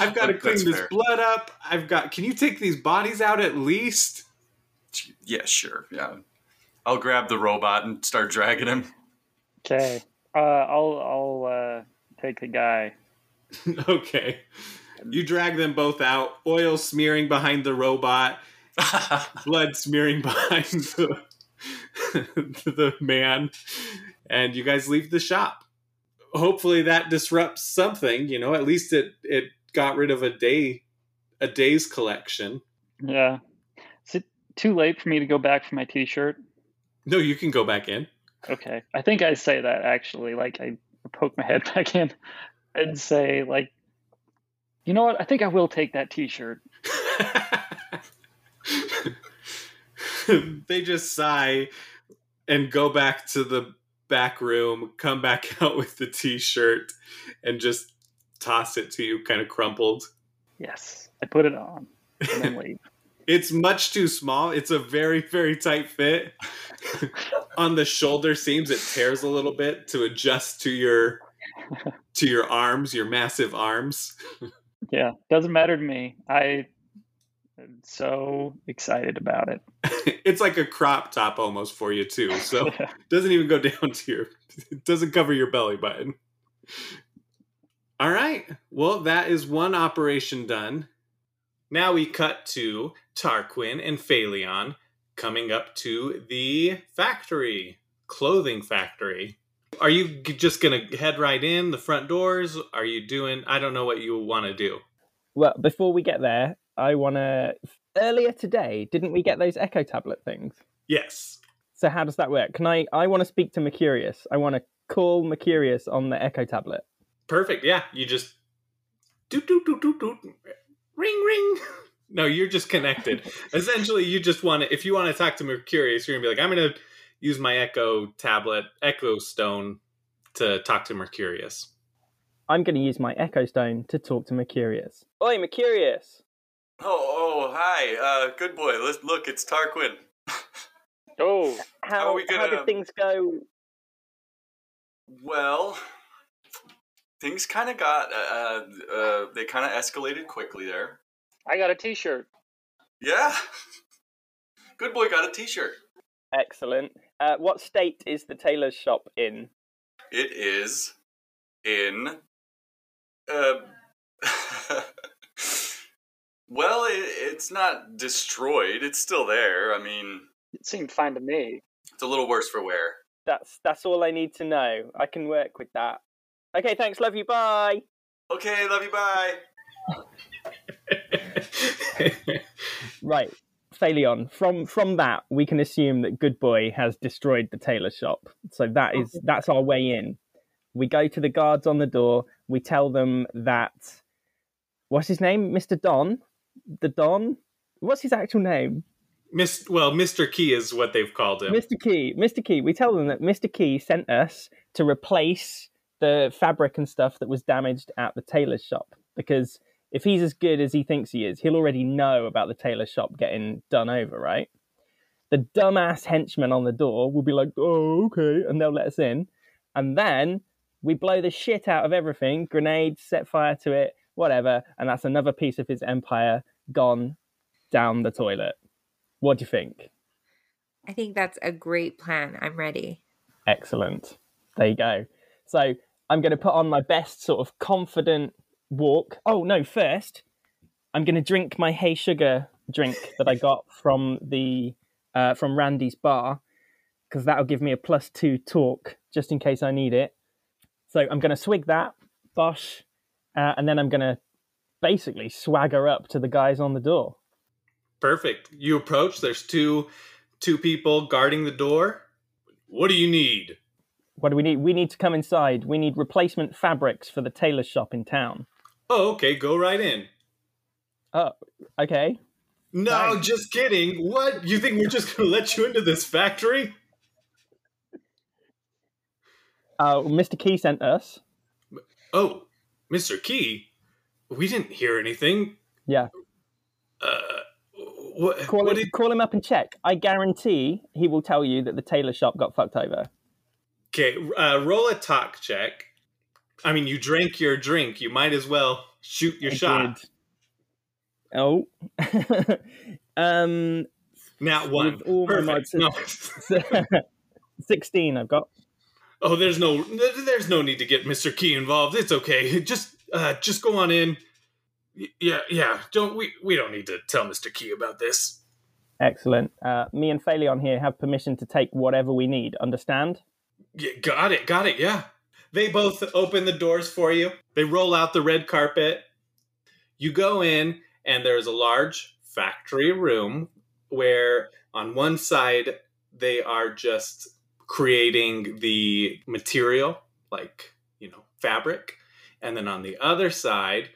S1: I've got to clean
S4: that's
S1: this
S4: fair.
S1: blood up. I've got. Can you take these bodies out at least?
S4: Yeah, sure. Yeah. I'll grab the robot and start dragging him.
S6: Okay. Uh, I'll I'll uh, take the guy.
S1: okay. You drag them both out. Oil smearing behind the robot. blood smearing behind the, the man, and you guys leave the shop. Hopefully that disrupts something. You know, at least it it got rid of a day a day's collection.
S6: Yeah. Is it too late for me to go back for my T-shirt?
S1: No, you can go back in.
S6: Okay. I think I say that actually. Like I poke my head back in and say like, you know what? I think I will take that T-shirt.
S1: they just sigh and go back to the back room, come back out with the t-shirt, and just toss it to you, kind of crumpled.
S6: Yes, I put it on and then leave.
S1: It's much too small. It's a very, very tight fit. On the shoulder seams, it tears a little bit to adjust to your to your arms, your massive arms.
S6: Yeah, doesn't matter to me. I am so excited about it.
S1: it's like a crop top almost for you too. So it doesn't even go down to your it doesn't cover your belly button. All right. Well, that is one operation done. Now we cut to Tarquin and Phaleon coming up to the factory, clothing factory. Are you just going to head right in the front doors? Are you doing I don't know what you want to do.
S5: Well, before we get there, I want to. Earlier today, didn't we get those echo tablet things?
S1: Yes.
S5: So how does that work? Can I? I want to speak to Mercurius. I want to call Mercurius on the echo tablet.
S1: Perfect. Yeah, you just doot doot doot doot doot ring ring. No, you're just connected. Essentially, you just want to. If you want to talk to Mercurius, you're gonna be like, I'm gonna use my Echo tablet, Echo Stone, to talk to Mercurius.
S5: I'm going to use my Echo Stone to talk to Mercurius. Oi, Mercurius!
S4: Oh, oh, hi. Uh, good boy. Let's look. It's Tarquin.
S6: Oh,
S5: How,
S4: How are we
S5: how
S4: gonna-
S5: did things go?
S4: Well, things kind of got. Uh, uh, they kind of escalated quickly there.
S6: I got a T-shirt.
S4: Yeah. Good boy got a T-shirt.
S5: Excellent. Uh, what state is the tailor's shop in?
S4: It is in. Uh, well, it, it's not destroyed. It's still there. I mean,
S6: It seemed fine to me.
S4: it's a little worse for wear.
S5: That's that's all I need to know. I can work with that. Okay, thanks. Love you. Bye.
S4: Okay, love you. Bye.
S5: Right, Phaleon. From from that, we can assume that Good Boy has destroyed the tailor shop. So that is that's our way in. We go to the guards on the door. We tell them that what's his name, Mister Don, the Don. What's his actual name?
S1: Miss, well, Mr. Key is what they've called him.
S5: Mr. Key. Mr. Key. We tell them that Mr. Key sent us to replace the fabric and stuff that was damaged at the tailor's shop because if he's as good as he thinks he is, he'll already know about the tailor shop getting done over, right? The dumbass henchman on the door will be like, "Oh, okay," and they'll let us in, and then we blow the shit out of everything, grenades, set fire to it, whatever, and that's another piece of his empire gone down the toilet. What do you think?
S3: I think that's a great plan. I'm ready.
S5: Excellent. There you go. So I'm going to put on my best sort of confident walk. Oh no! First, I'm going to drink my hay Sugar drink that I got from the uh, from Randy's bar because that'll give me a plus two talk just in case I need it. So I'm going to swig that, bosh, uh, and then I'm going to basically swagger up to the guys on the door.
S1: Perfect. You approach. There's two two people guarding the door. What do you need?
S5: What do we need? We need to come inside. We need replacement fabrics for the tailor shop in town.
S1: Oh, okay. Go right in.
S5: Oh, okay.
S1: No,
S5: Thanks.
S1: just kidding. What? You think we're just gonna let you into this factory?
S5: Uh, Mr. Key sent us.
S1: Oh, Mr. Key, we didn't hear anything.
S5: Yeah,
S1: Uh, what?
S5: call him,
S1: did?
S5: call him up and check. I guarantee he will tell you that the tailor shop got fucked over.
S1: Okay, uh, roll a talk check. I mean, you drank your drink. You might as well shoot your
S5: I
S1: shot.
S5: did. Oh, um,
S1: Not one.
S5: All my
S1: Perfect.
S5: mods-
S1: No.
S5: sixteen. I've got.
S1: Oh, there's no, there's no need to get Mr. Key involved. It's okay. Just, uh, just go on in. Yeah, yeah. Don't we? We don't need to tell Mr. Key about this.
S5: Excellent. Uh, me and Phaleon here have permission to take whatever we need. Understand?
S1: Yeah, got it, got it. Yeah. They both open the doors for you. They roll out the red carpet. You go in, and there's a large factory room where on one side they are just creating the material, like, you know, fabric. And then on the other side,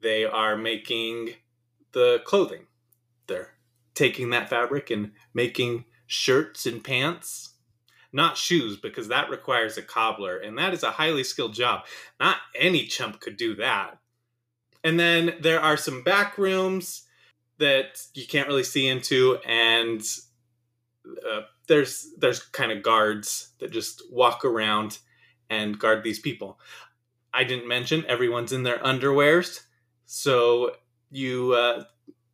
S1: they are making the clothing. They're taking that fabric and making shirts and pants. Not shoes, because that requires a cobbler, and that is a highly skilled job. Not any chump could do that. And then there are some back rooms that you can't really see into, and uh, there's there's kind of guards that just walk around and guard these people. I didn't mention everyone's in their underwears, so you uh,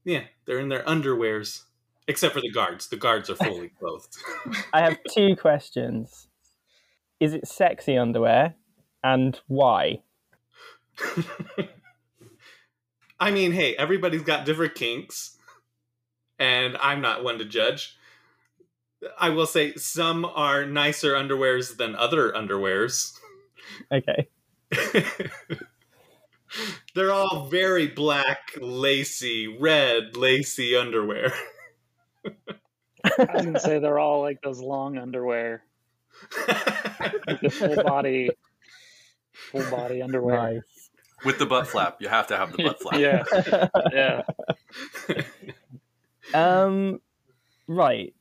S1: yeah, they're in their underwears, except for the guards. The guards are fully clothed.
S5: I have two questions. Is it sexy underwear, and why?
S1: I mean, hey, everybody's got different kinks, and I'm not one to judge. I will say some are nicer underwears than other underwears.
S5: Okay.
S1: They're all very black, lacy, red, lacy underwear.
S6: I was gonna say they're all like those long underwear, like the full body, full body underwear.
S5: Nice.
S4: With the butt flap, you have to have the butt flap.
S6: Yeah, yeah.
S5: Um, right.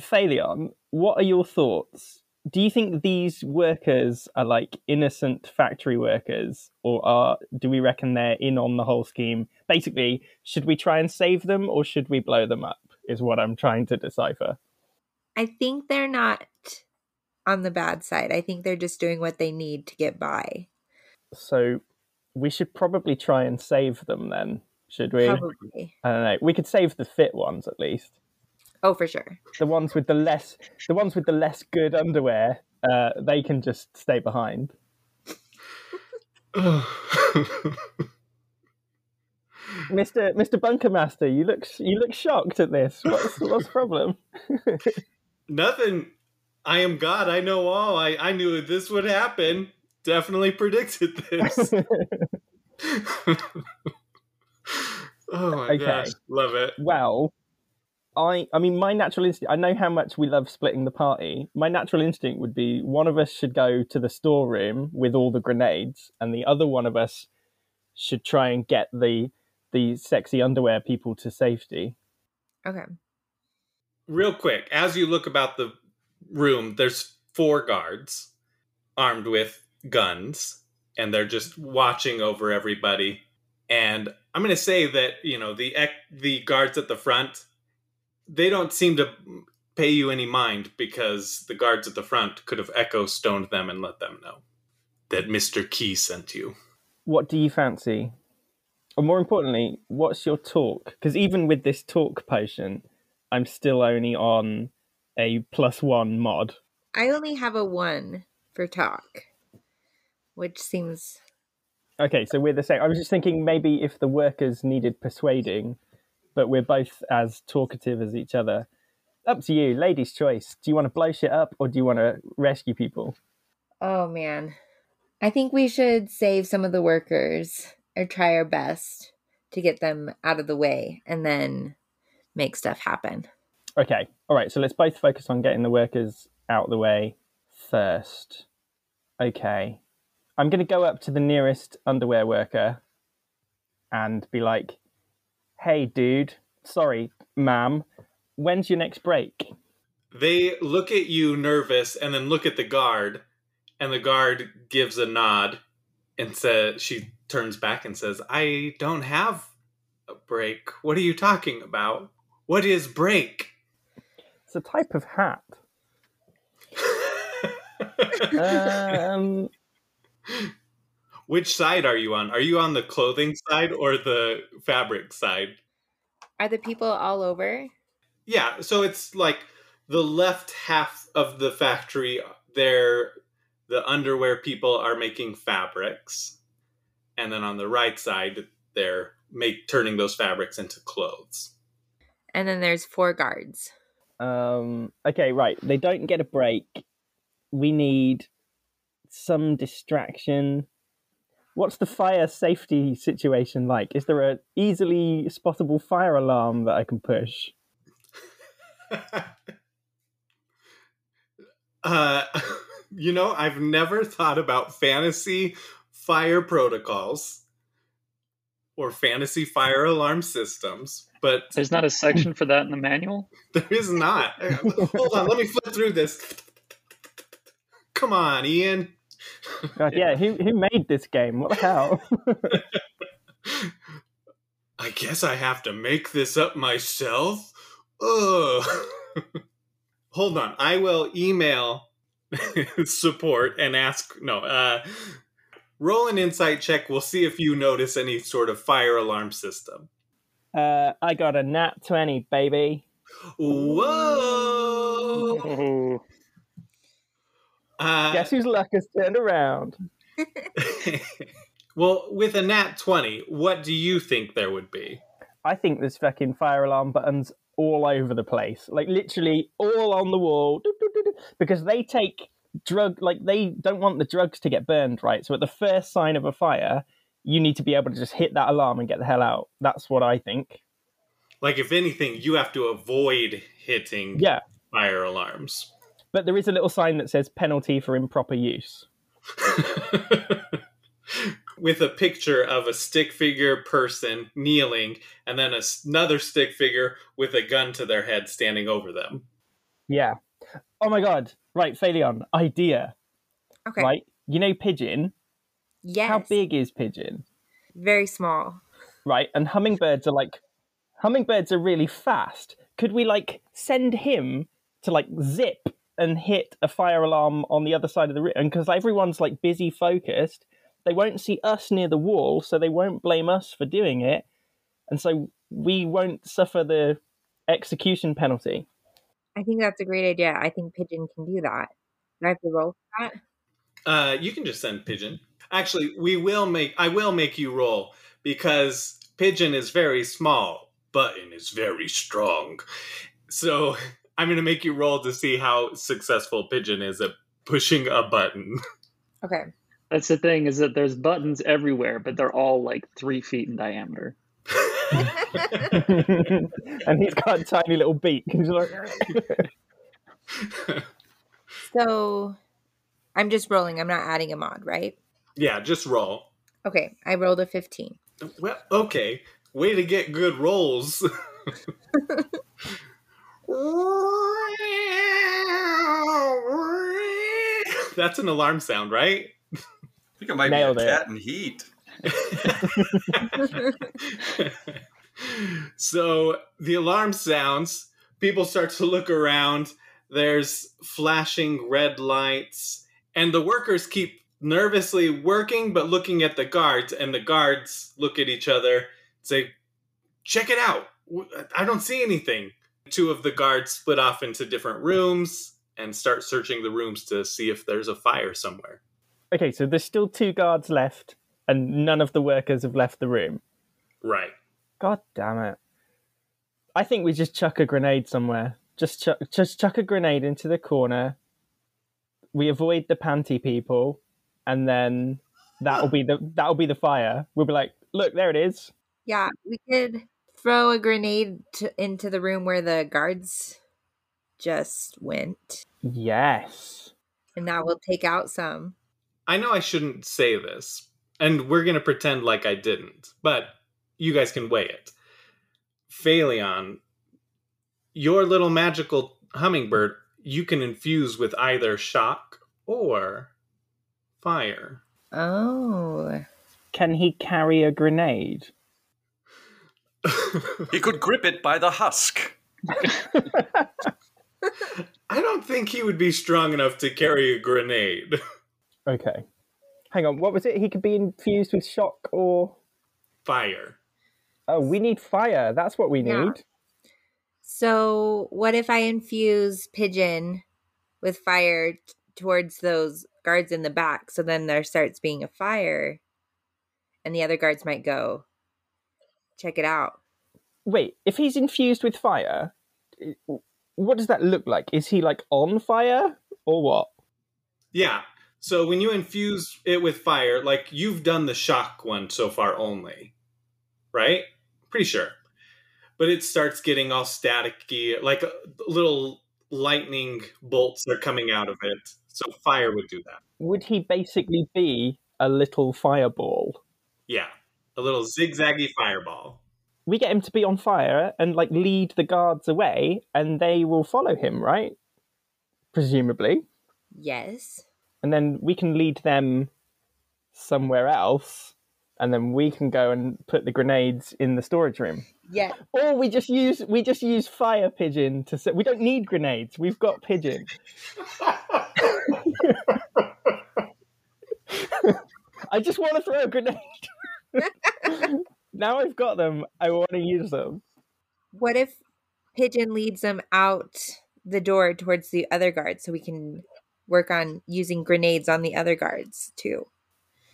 S5: Phaleon, what are your thoughts? Do you think these workers are like innocent factory workers, or are do we reckon they're in on the whole scheme? Basically, should we try and save them, or should we blow them up? Is what I'm trying to decipher.
S3: I think they're not on the bad side. I think they're just doing what they need to get by.
S5: So, we should probably try and save them then, should we?
S3: Probably.
S5: I don't know. We could save the fit ones at least.
S3: Oh, for sure.
S5: The ones with the less, the ones with the less good underwear, uh, they can just stay behind. Mister Mister Bunker Master, you look you look shocked at this. What's what's the problem?
S1: Nothing. I am God. I know all. I, I knew this would happen. Definitely predicted this. oh my
S5: Okay.
S1: gosh. Love it.
S5: well, I I mean my natural instinct. I know how much we love splitting the party. My natural instinct would be one of us should go to the storeroom with all the grenades, and the other one of us should try and get the the sexy underwear people to safety.
S3: Okay.
S1: Real quick, as you look about the room, there's four guards armed with guns, and they're just watching over everybody. And I'm going to say that you know the ec- the guards at the front, they don't seem to pay you any mind because the guards at the front could have echo stoned them and let them know that Mister Key sent you.
S5: What do you fancy? Or more importantly, what's your talk? Because even with this talk potion, I'm still only on a plus one mod.
S3: I only have a one for talk, which seems
S5: Okay, so we're the same. I was just thinking maybe if the workers needed persuading, but we're both as talkative as each other. Up to you, ladies' choice. Do you want to blow shit up or do you want to rescue people?
S3: Oh man. I think we should save some of the workers or try our best to get them out of the way and then make stuff happen.
S5: Okay, all right, so let's both focus on getting the workers out of the way first. Okay, I'm going to go up to the nearest underwear worker and be like, hey, dude, sorry, ma'am, when's your next break?
S1: They look at you nervous and then look at the guard, and the guard gives a nod and says she turns back and says, "I don't have a break. What are you talking about? What is break?"
S5: It's a type of hat. Um,
S1: Which side are you on? Are you on the clothing side or the fabric side?
S3: Are the people all over?
S1: Yeah, so it's like the left half of the factory there the underwear people are making fabrics and then on the right side they're make turning those fabrics into clothes.
S3: And then there's four guards.
S5: Um, okay, right. They don't get a break. We need some distraction. What's the fire safety situation like? Is there a easily spottable fire alarm that I can push?
S1: uh you know, I've never thought about fantasy fire protocols or fantasy fire alarm systems, but
S6: There's not a section for that in the manual.
S1: there is not. Hold on, let me flip through this. Come on, Ian.
S5: God, yeah, who who made this game? What the hell?
S1: I guess I have to make this up myself. Ugh. Hold on. I will email support and ask. No, uh, roll an insight check. We'll see if you notice any sort of fire alarm system.
S5: uh, I got a nat twenty, baby.
S1: Whoa! Uh,
S5: Guess whose luck has turned around?
S1: well, with a nat 20, what do you think there would be?
S5: I think there's fucking fire alarm buttons all over the place, like literally all on the wall, because they take drug, like they don't want the drugs to get burned, right? So at the first sign of a fire, you need to be able to just hit that alarm and get the hell out. That's what I think.
S1: Like, if anything, you have to avoid hitting
S5: Yeah,
S1: fire alarms.
S5: but there is a little sign that says penalty for improper use.
S1: With a picture of a stick figure person kneeling, and then another stick figure with a gun to their head standing over them.
S5: Yeah. Oh my god. Right, Phaleon, idea.
S3: Okay.
S5: Right? You know Pigeon?
S3: Yes.
S5: How big is Pigeon?
S3: Very small.
S5: right? And hummingbirds are like hummingbirds are really fast. Could we like send him to like zip and hit a fire alarm on the other side of the room? And because everyone's like busy focused, they won't see us near the wall, so they won't blame us for doing it, and so we won't suffer the execution penalty.
S3: I think that's a great idea. I think Pigeon can do that. Do I have to roll for that?
S1: Uh, you can just send Pigeon. Actually, we will make. I will make you roll because Pigeon is very small. Button is very strong. So I'm going to make you roll to see how successful Pigeon is at pushing a button.
S3: Okay.
S6: that's the thing is that there's buttons everywhere, but they're all like three feet in diameter.
S5: and he's got a tiny little beak. He's like,
S3: So I'm just rolling. I'm not adding a mod, right?
S1: yeah, just roll.
S3: Okay. I rolled a 15.
S1: Well, okay. Way to get good rolls. That's an alarm sound, right?
S4: I think it might
S5: Nailed
S4: be
S5: it.
S4: a cat in heat.
S1: so the alarm sounds, people start to look around. There's flashing red lights, and the workers keep nervously working but looking at the guards, and the guards look at each other, and say, Check it out. I don't see anything. Two of the guards split off into different rooms and start searching the rooms to see if there's a fire somewhere.
S5: okay, so there's still two guards left, and none of the workers have left the room.
S1: Right.
S5: God damn it. I think we just chuck a grenade somewhere. Just chuck, just chuck a grenade into the corner. We avoid the panty people, and then that'll be the that'll be the fire. We'll be like, look, there it is.
S3: Yeah. We could throw a grenade to, into the room where the guards just went,
S5: Yes.
S3: and that will take out some.
S1: I know I shouldn't say this, and we're gonna pretend like I didn't, but you guys can weigh it. Phaleon, your little magical hummingbird, you can infuse with either shock or fire.
S3: Oh.
S5: Can he carry a grenade?
S4: He could grip it by the husk.
S1: I don't think he would be strong enough to carry a grenade.
S5: Okay. Hang on, what was it? He could be infused with shock or.
S1: Fire.
S5: Oh, we need fire. That's what we need.
S3: Yeah. So, what if I infuse Pigeon with fire t- towards those guards in the back? So then there starts being a fire, and the other guards might go, check it out.
S5: Wait, if he's infused with fire, what does that look like? Is he like on fire or what?
S1: Yeah. So when you infuse it with fire, like you've done the shock one so far only, right? Pretty sure. But it starts getting all staticky, like uh, little lightning bolts are coming out of it. So fire would do that.
S5: Would he basically be a little fireball?
S1: Yeah. A little zigzaggy fireball.
S5: We get him to be on fire and like lead the guards away, and they will follow him, right? Presumably.
S3: Yes.
S5: And then we can lead them somewhere else, and then we can go and put the grenades in the storage room.
S3: Yeah.
S5: Or we just use we just use fire pigeon to set. We don't need grenades. We've got pigeon. I just want to throw a grenade. now I've got them. I want to use them.
S3: What if Pigeon leads them out the door towards the other guard so we can work on using grenades on the other guards too?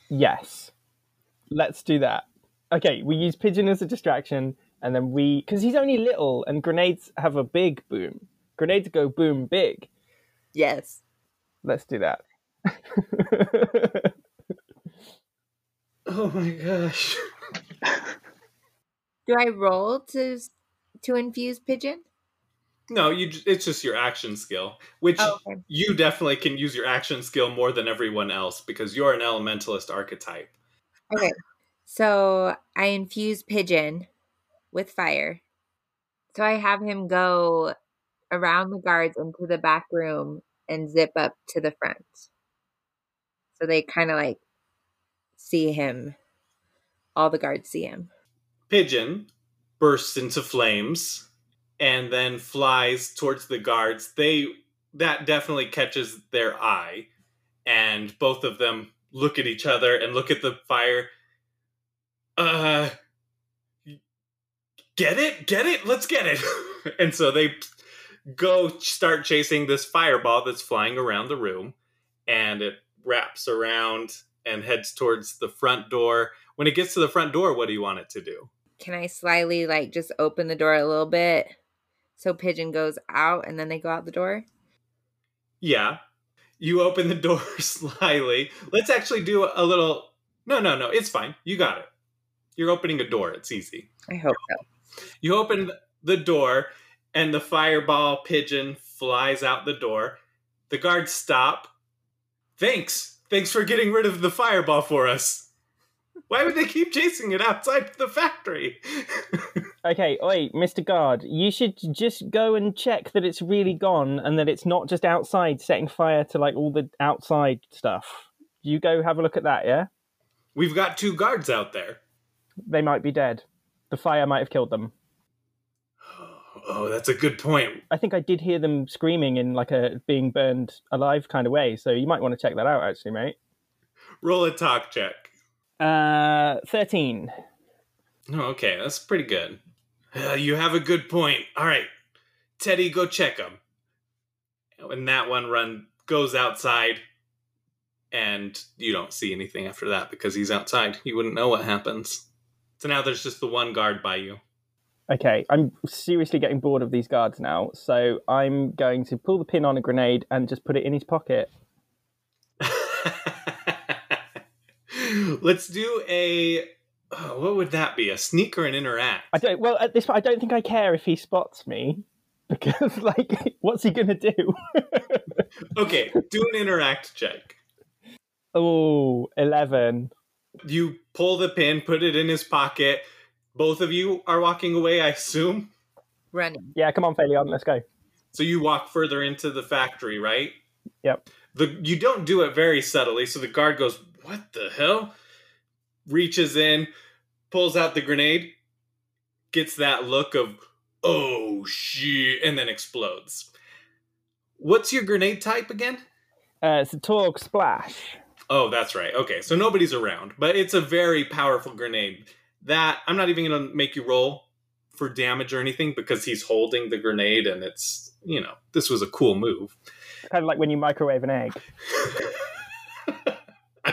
S5: Yes. Let's do that. Okay, we use pigeon as a distraction, and then we because he's only little, and grenades have a big boom. Grenades go boom big.
S3: Yes.
S5: Let's do that.
S1: Oh my gosh.
S3: Do I roll to to infuse Pigeon?
S1: No, you. It's just your action skill, which
S3: Oh, okay.
S1: you definitely can use your action skill more than everyone else because you're an elementalist archetype.
S3: Okay. So I infuse Pigeon with fire. So I have him go around the guards into the back room and zip up to the front. So they kind of like see him. All the guards see him.
S1: Pigeon bursts into flames and then flies towards the guards. They that definitely catches their eye, and both of them look at each other and look at the fire. Uh, get it, get it, let's get it. and so they go start chasing this fireball that's flying around the room, and it wraps around and heads towards the front door. When it gets to the front door, what do you want it to do?
S3: Can I slyly like just open the door a little bit so Pigeon goes out and then they go out the door?
S1: Yeah. You open the door slyly. Let's actually do a little. No, no, no. It's fine. You got it. You're opening a door. It's easy.
S3: I hope so.
S1: You open the door, and the fireball pigeon flies out the door. The guards stop. Thanks. Thanks for getting rid of the fireball for us. Why would they keep chasing it outside the factory?
S5: Okay, oi, Mr. Guard, you should just go and check that it's really gone and that it's not just outside setting fire to like all the outside stuff. You go have a look at that, yeah?
S1: We've got two guards out there.
S5: They might be dead. The fire might have killed them.
S1: Oh, that's a good point.
S5: I think I did hear them screaming in like a being burned alive kind of way, so you might want to check that out actually, mate.
S1: Roll a talk check.
S5: Uh 13.
S1: Oh, okay, that's pretty good. Uh, you have a good point. All right, Teddy, go check him. And that one run goes outside, and you don't see anything after that because he's outside. You wouldn't know what happens. So now there's just the one guard by you.
S5: Okay, I'm seriously getting bored of these guards now, so I'm going to pull the pin on a grenade and just put it in his pocket.
S1: Let's do a. oh, what would that be? A sneak or an interact?
S5: I don't. Well, at this point, I don't think I care if he spots me because, like, what's he gonna do?
S1: Okay, do an interact check.
S5: oh, 11.
S1: You pull the pin, put it in his pocket. Both of you are walking away, I assume.
S3: Running.
S5: Yeah, come on, Phaleon, let's go.
S1: So you walk further into the factory, right?
S5: Yep.
S1: The you don't do it very subtly, so the guard goes, "What the hell?" Reaches in, pulls out the grenade, gets that look of "Oh shit," and then explodes. What's your grenade type again?
S5: Uh, it's a Torgue Splash.
S1: Oh, that's right. Okay, so nobody's around, but it's a very powerful grenade. That I'm not even going to make you roll for damage or anything because he's holding the grenade and it's, you know, this was a cool move.
S5: Kind of like when you microwave an egg.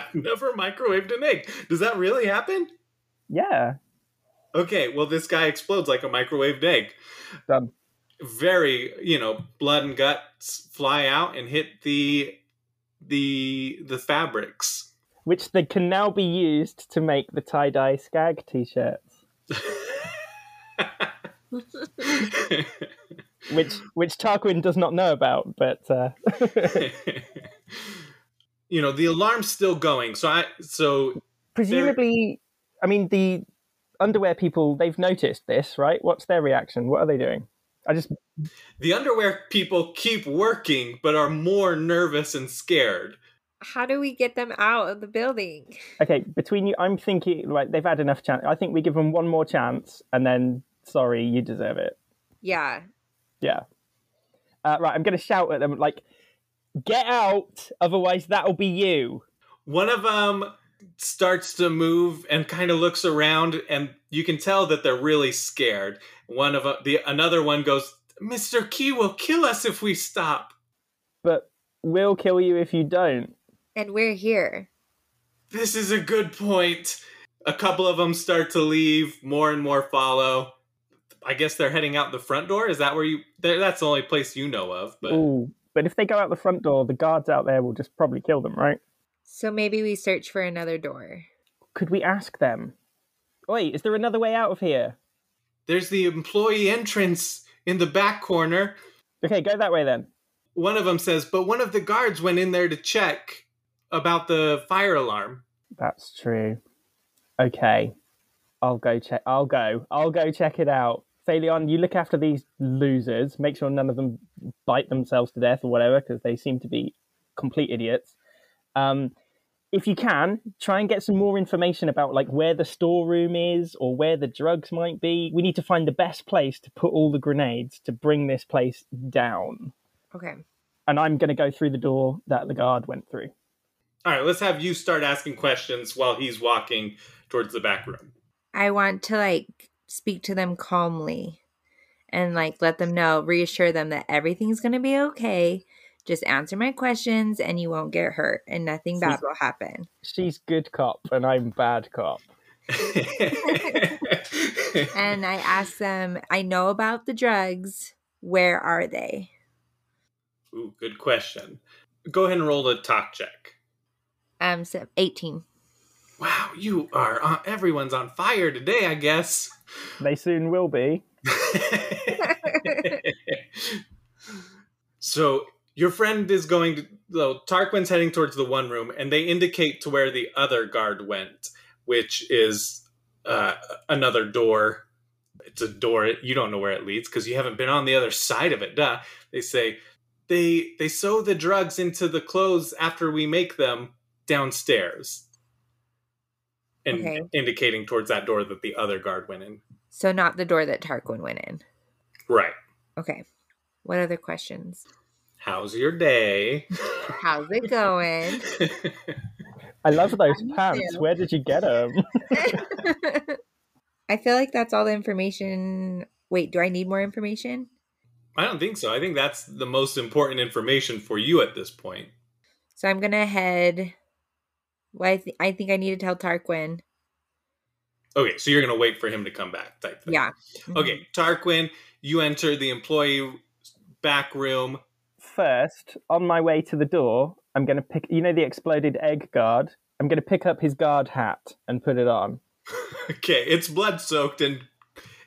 S1: I've never microwaved an egg. Does that really happen?
S5: Yeah,
S1: Okay, well, this guy explodes like a microwaved egg.
S5: done.
S1: Very, you know, blood and guts fly out and hit the the the fabrics.
S5: Which they can now be used to make the tie dye skag t shirts. Which which Tarquin does not know about, but uh,
S1: you know, the alarm's still going. So I so
S5: presumably, I mean the underwear people they've noticed this, right? What's their reaction? What are they doing? I just
S1: the underwear people keep working but are more nervous and scared.
S3: How do we get them out of the building?
S5: Okay, between you, I'm thinking like they've had enough chance. I think we give them one more chance, and then sorry, you deserve it.
S3: Yeah.
S5: Yeah. Uh, right, I'm going to shout at them like, "Get out! Otherwise, that'll be you."
S1: One of them starts to move and kind of looks around, and you can tell that they're really scared. One of 'em- the another one goes, "Mr. Key will kill us if we stop."
S5: But we'll kill you if you don't.
S3: And we're here.
S1: This is a good point. A couple of them start to leave. More and more follow. I guess they're heading out the front door. Is that where you? That's the only place you know of. But
S5: Ooh, but if they go out the front door, the guards out there will just probably kill them, right?
S3: So maybe we search for another door.
S5: Could we ask them? Wait, is there another way out of here?
S1: there's the employee entrance in the back corner.
S5: Okay, go that way then.
S1: One of them says, "But one of the guards went in there to check about the fire alarm."
S5: That's true. Okay. I'll go check. I'll go. I'll go check it out. Phaleon, you look after these losers. Make sure none of them bite themselves to death or whatever, because they seem to be complete idiots. Um, if you can, try and get some more information about like where the storeroom is or where the drugs might be. We need to find the best place to put all the grenades to bring this place down.
S3: Okay.
S5: And I'm going to go through the door that the guard went through.
S1: All right, let's have you start asking questions while he's walking towards the back room.
S3: I want to like speak to them calmly and like let them know, reassure them that everything's going to be okay. Just answer my questions and you won't get hurt and nothing bad will happen.
S5: She's good cop and I'm bad cop.
S3: And I ask them, I know about the drugs. Where are they?
S1: Ooh, good question. Go ahead and roll a talk check.
S3: Um, so 18.
S1: Wow, you are on, everyone's on fire today, I guess.
S5: They soon will be.
S1: so your friend is going to so Tarquin's heading towards the one room and they indicate to where the other guard went, which is uh, another door. It's a door you don't know where it leads because you haven't been on the other side of it. Duh. They say they they sew the drugs into the clothes after we make them downstairs. And
S3: Okay.
S1: indicating towards that door that the other guard went in.
S3: So, not the door that Tarquin went in.
S1: Right.
S3: Okay. What other questions?
S1: How's your day?
S3: How's it going?
S5: I love those
S3: Me
S5: pants.
S3: too.
S5: Where did you get them?
S3: I feel like that's all the information. Wait, do I need more information?
S1: I don't think so. I think that's the most important information for you at this point.
S3: So I'm gonna head. Well, I, th- I think I need to tell Tarquin.
S1: Okay, so you're gonna wait for him to come back, type thing.
S3: Yeah.
S1: Okay, mm-hmm. Tarquin, you enter the employee back room.
S5: First, on my way to the door, I'm going to pick, you know, the exploded egg guard? I'm going to pick up his guard hat and put it on.
S1: Okay, it's blood soaked and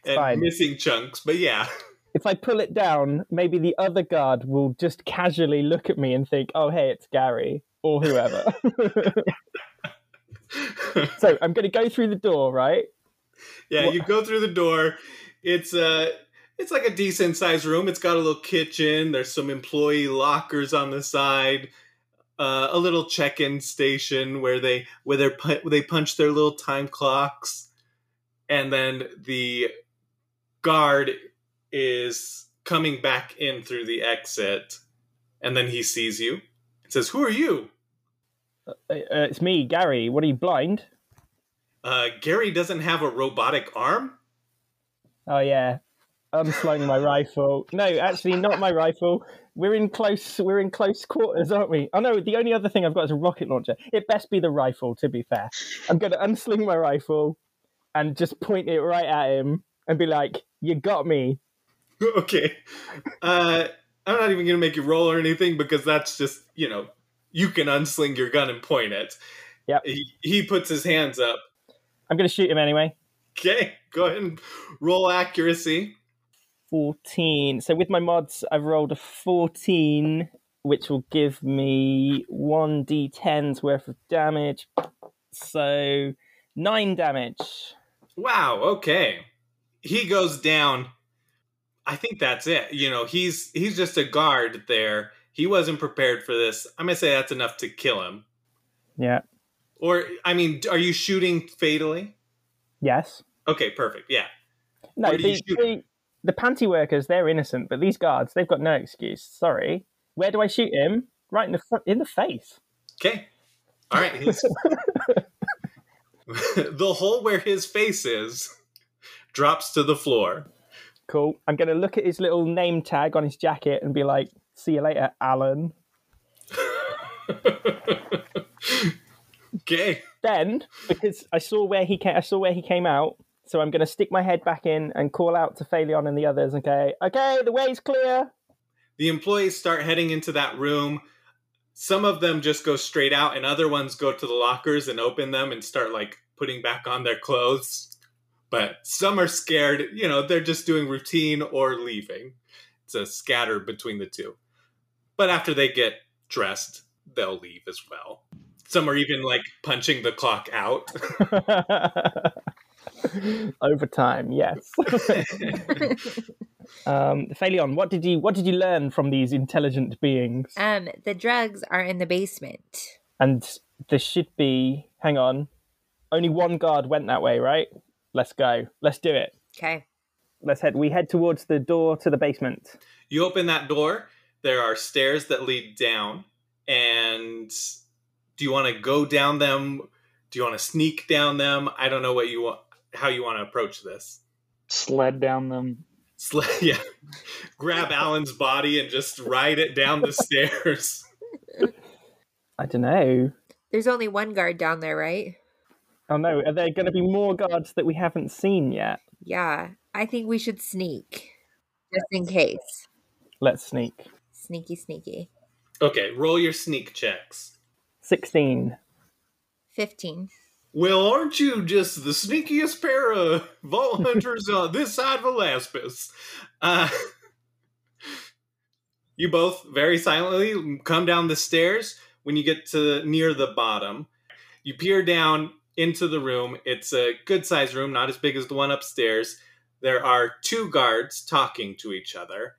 S1: and
S5: Fine.
S1: missing chunks, but yeah.
S5: If I pull it down, maybe the other guard will just casually look at me and think, oh, hey, it's Gary or whoever. so I'm going to go through the door, right?
S1: yeah,
S5: What-
S1: you go through the door. It's uh it's like a decent sized room. It's got a little kitchen. There's some employee lockers on the side. Uh, a little check-in station where they where they pu- they punch their little time clocks, and then the guard is coming back in through the exit, and then he sees you. and says, "Who are you?"
S5: Uh, uh, it's me, Gary. What are you, blind?
S1: Uh, Gary doesn't have a robotic arm.
S5: Oh, yeah. Unslung my rifle. No, actually, not my rifle. We're in close. We're in close quarters, aren't we? Oh no, the only other thing I've got is a rocket launcher. It best be the rifle. To be fair, I'm going to unsling my rifle and just point it right at him and be like, "You got me."
S1: okay. Uh, I'm not even going to make you roll or anything because that's just, you know, you can unsling your gun and point it.
S5: Yep.
S1: He, he puts his hands up.
S5: I'm going to shoot him anyway.
S1: Okay, go ahead and roll accuracy.
S5: 14. So with my mods, I've rolled a 14, which will give me 1d10's worth of damage. So 9 damage.
S1: Wow, okay. He goes down. I think that's it. You know, he's he's just a guard there He wasn't prepared for this. I'm gonna say that's enough to kill him.
S5: Yeah.
S1: Or I mean, are you shooting fatally?
S5: Yes.
S1: Okay, perfect. Yeah.
S5: No,
S1: Where do you
S5: the, the, the panty workers, they're innocent, but these guards, they've got no excuse. Sorry. Where do I shoot him? Right in the fr- in the face.
S1: Okay. All right. the hole where his face is drops to the floor.
S5: Cool. I'm going to look at his little name tag on his jacket and be like, "See you later, Alan."
S1: okay.
S5: Then, because I saw where he came, I saw where he came out, so I'm going to stick my head back in and call out to Phaleon and the others. Okay, okay, the way's clear.
S1: The employees start heading into that room. Some of them just go straight out, and other ones go to the lockers and open them and start like putting back on their clothes. But some are scared, you know, they're just doing routine or leaving. It's a scatter between the two. But after they get dressed, they'll leave as well. Some are even like punching the clock out.
S5: Overtime, yes. um, Phaleon, what did you what did you learn from these intelligent beings?
S3: Um, the drugs are in the basement.
S5: And there should be. Hang on. Only one guard went that way, right? Let's go. Let's do it.
S3: Okay.
S5: Let's head. We head towards the door to the basement.
S1: You open that door, there are stairs that lead down. And do you want to go down them? Do you want to sneak down them? I don't know what you want how you want to approach this.
S6: Sled down them.
S1: Sl- yeah. Grab Alan's body and just ride it down the stairs.
S5: I don't know.
S3: There's only one guard down there, right?
S5: Oh no, are there going to be more guards that we haven't seen yet?
S3: Yeah. I think we should sneak. Just in case.
S5: Let's sneak.
S3: Sneaky, sneaky.
S1: Okay, roll your sneak checks.
S5: 16.
S3: 15.
S1: Well, aren't you just the sneakiest pair of vault hunters on this side of Alaspis? Uh, you both very silently come down the stairs. When you get to near the bottom, you peer down into the room. It's a good sized room, not as big as the one upstairs. There are two guards talking to each other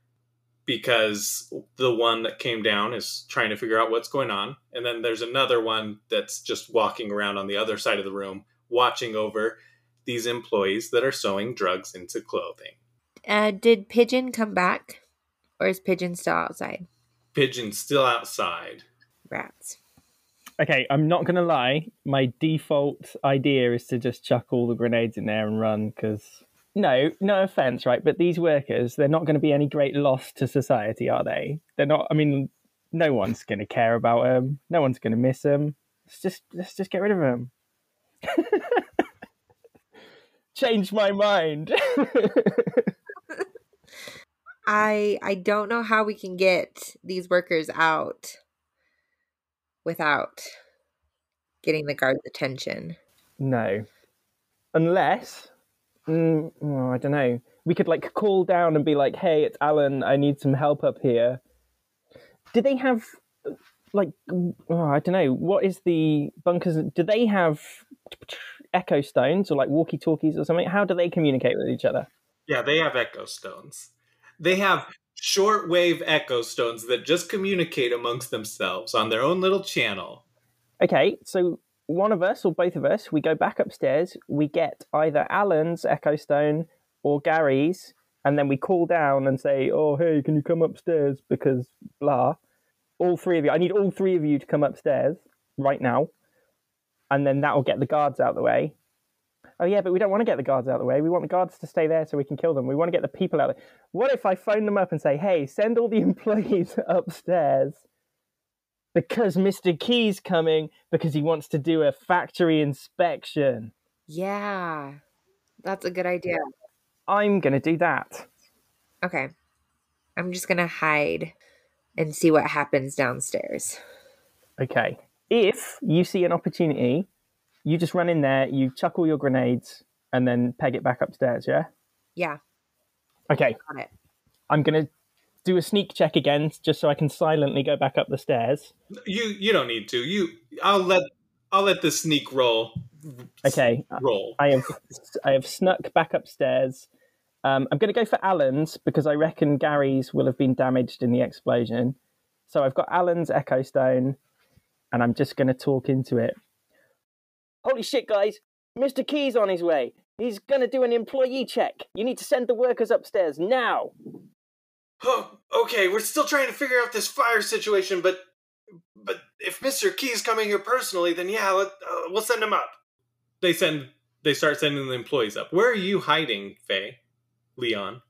S1: because the one that came down is trying to figure out what's going on. And then there's another one that's just walking around on the other side of the room, watching over these employees that are sewing drugs into clothing.
S3: Uh, did Pigeon come back? Or is Pigeon still outside?
S1: Pigeon's still outside.
S3: Rats.
S5: Okay, I'm not going to lie. My default idea is to just chuck all the grenades in there and run because. No, no offense, right? But these workers, they're not going to be any great loss to society, are they? They're not. I mean, no one's going to care about them. No one's going to miss them. Let's just let's just get rid of them. Change my mind.
S3: I I don't know how we can get these workers out without getting the guards' attention.
S5: no, unless mm, oh, I don't know. We could like call down and be like, "Hey, it's Alan. I need some help up here." Do they have like oh, I don't know. What is the bunkers? Do they have echo stones or like walkie talkies or something? How do they communicate with each other?
S1: Yeah, they have echo stones. They have shortwave echo stones that just communicate amongst themselves on their own little channel.
S5: Okay, so one of us or both of us, we go back upstairs, we get either Alan's Echo Stone or Gary's, and then we call down and say, Oh, hey, can you come upstairs? Because blah. All three of you, I need all three of you to come upstairs right now, and then that will get the guards out of the way. Oh, yeah, but we don't want to get the guards out of the way. We want the guards to stay there so we can kill them. We want to get the people out. There. What if I phone them up and say, Hey, send all the employees upstairs? Because Mr. Key's coming because he wants to do a factory inspection.
S3: Yeah. That's a good idea.
S5: I'm going to do that.
S3: Okay. I'm just going to hide and see what happens downstairs.
S5: Okay. If you see an opportunity, you just run in there, you chuck all your grenades, and then peg it back upstairs, yeah?
S3: Yeah,
S5: Okay.
S3: got it.
S5: I'm going to do a sneak check again just so I can silently go back up the stairs.
S1: You you don't need to. You I'll let I'll let the sneak roll
S5: Okay.
S1: roll.
S5: I have I have snuck back upstairs. Um, I'm going to go for Alan's because I reckon Gary's will have been damaged in the explosion. So I've got Alan's Echo Stone, and I'm just going to talk into it. Holy shit, guys! Mr. Key's on his way. He's going to do an employee check. You need to send the workers upstairs now.
S1: Oh, okay, we're still trying to figure out this fire situation, but but if Mr. Key's coming here personally, then yeah, let, uh, we'll send him up. They send they start sending the employees up. Where are you hiding, Faye? Leon.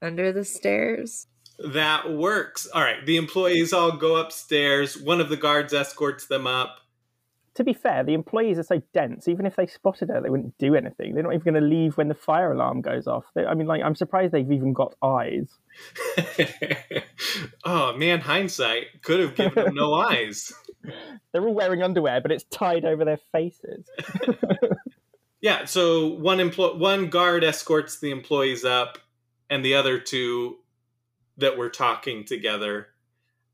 S3: Under the stairs.
S1: That works. All right, the employees all go upstairs. One of the guards escorts them up.
S5: To be fair, the employees are so dense. Even if they spotted her, they wouldn't do anything. They're not even going to leave when the fire alarm goes off. They, I mean, like, I'm surprised they've even got eyes.
S1: oh man, hindsight could have given them no eyes.
S5: They're all wearing underwear, but it's tied over their faces.
S1: Yeah, so one employ one guard escorts the employees up, and the other two that were talking together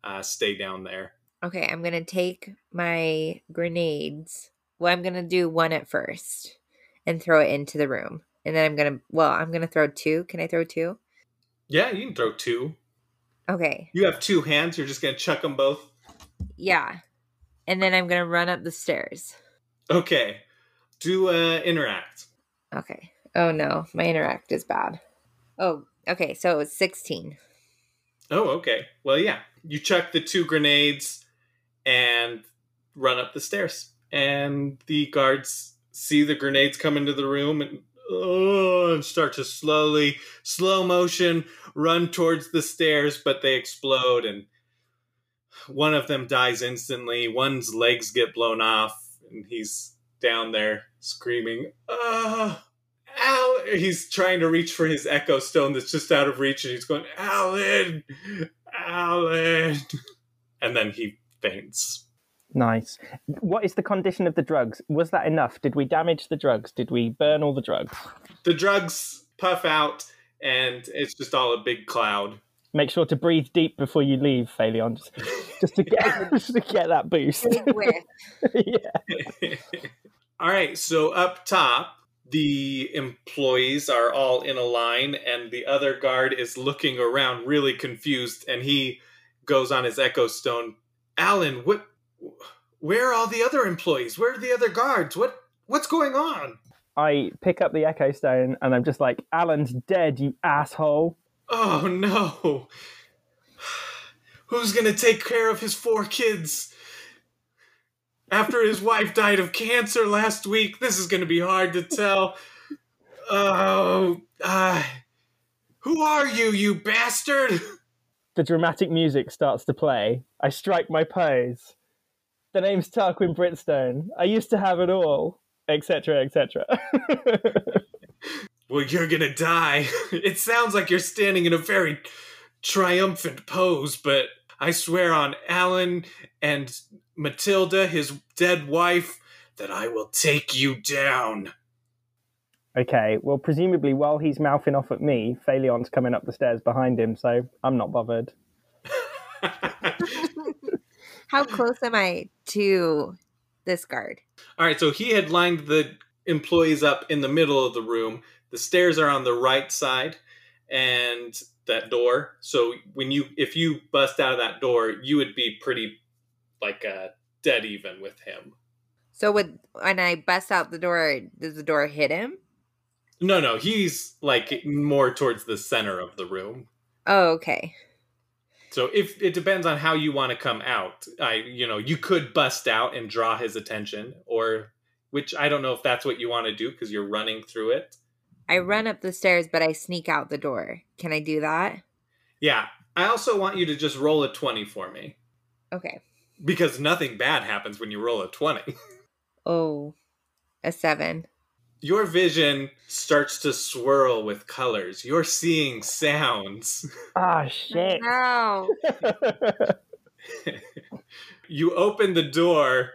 S1: uh, stay down there.
S3: Okay, I'm gonna take my grenades. Well, I'm gonna do one at first and throw it into the room. And then I'm gonna well, I'm gonna throw two. Can I throw two?
S1: Yeah, you can throw two.
S3: Okay.
S1: You have two hands. You're just gonna chuck them both.
S3: Yeah. And then I'm gonna run up the stairs.
S1: Okay. Do uh, interact.
S3: Okay. Oh no, my interact is bad. Oh, okay, so it was 16.
S1: Oh, okay. Well, yeah. You chuck the two grenades and run up the stairs. And the guards see the grenades come into the room and, oh, and start to slowly, slow motion, run towards the stairs, but they explode and one of them dies instantly. One's legs get blown off, and he's down there screaming, ah. Al, he's trying to reach for his echo stone that's just out of reach, and he's going, Alan, Alan, and then he faints.
S5: Nice. What is the condition of the drugs? Was that enough? Did we damage the drugs? Did we burn all the drugs?
S1: The drugs puff out, and it's just all a big cloud.
S5: Make sure to breathe deep before you leave, Phaleon, just, just to get just to get that boost. Yeah.
S1: all right, so up top, the employees are all in a line, and the other guard is looking around, really confused, and he goes on his echo stone. Alan, what? Where are all the other employees? Where are the other guards? What? What's going on?
S5: I pick up the Echo Stone and I'm just like, Alan's dead, you asshole.
S1: Oh no! Who's gonna take care of his four kids? After his wife died of cancer last week, this is gonna be hard to tell. Oh, uh, who are you, you bastard?
S5: The dramatic music starts to play. I strike my pose. The name's Tarquin Britstone. I used to have it all, etc., etc.
S1: Well, you're gonna die. It sounds like you're standing in a very triumphant pose, but I swear on Alan and Matilda, his dead wife, that I will take you down.
S5: Okay, well, presumably while he's mouthing off at me, Phaleon's coming up the stairs behind him, so I'm not bothered.
S3: How close am I to this guard?
S1: All right, so he had lined the employees up in the middle of the room. The stairs are on the right side and that door. So when you if you bust out of that door, you would be pretty like uh dead even with him.
S3: So would when I bust out the door, does the door hit him?
S1: No, no, he's like more towards the center of the room.
S3: Oh, okay.
S1: So if it depends on how you want to come out, I you know, you could bust out and draw his attention or which I don't know if that's what you want to do because you're running through it.
S3: I run up the stairs, but I sneak out the door. Can I do that?
S1: Yeah. I also want you to just roll a 20 for me
S3: Okay.
S1: because nothing bad happens when you roll a 20.
S3: Oh, a seven.
S1: Your vision starts to swirl with colors. You're seeing sounds.
S5: Ah, shit.
S3: No.
S1: You open the door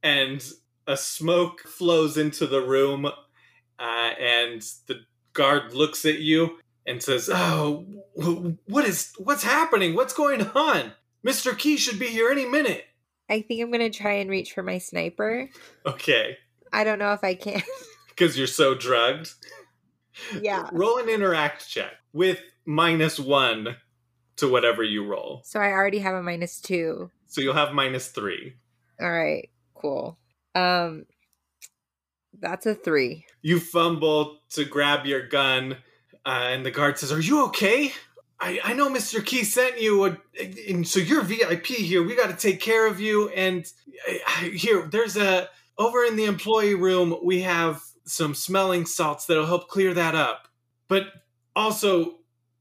S1: and a smoke flows into the room uh, and the guard looks at you and says, "Oh, what is what's happening? What's going on? Mr. Key should be here any minute."
S3: I think I'm gonna try and reach for my sniper.
S1: Okay,
S3: I don't know if I can.
S1: because you're so drugged.
S3: yeah.
S1: Roll an interact check with minus one. to whatever you roll.
S3: So I already have a minus two.
S1: So you'll have minus three.
S3: All right, cool. Um, that's a three.
S1: You fumble to grab your gun, uh, and the guard says, "Are you okay? I, I know Mr. Key sent you, a, and so you're VIP here. We got to take care of you. And uh, here, there's a over in the employee room. We have some smelling salts that'll help clear that up. But also,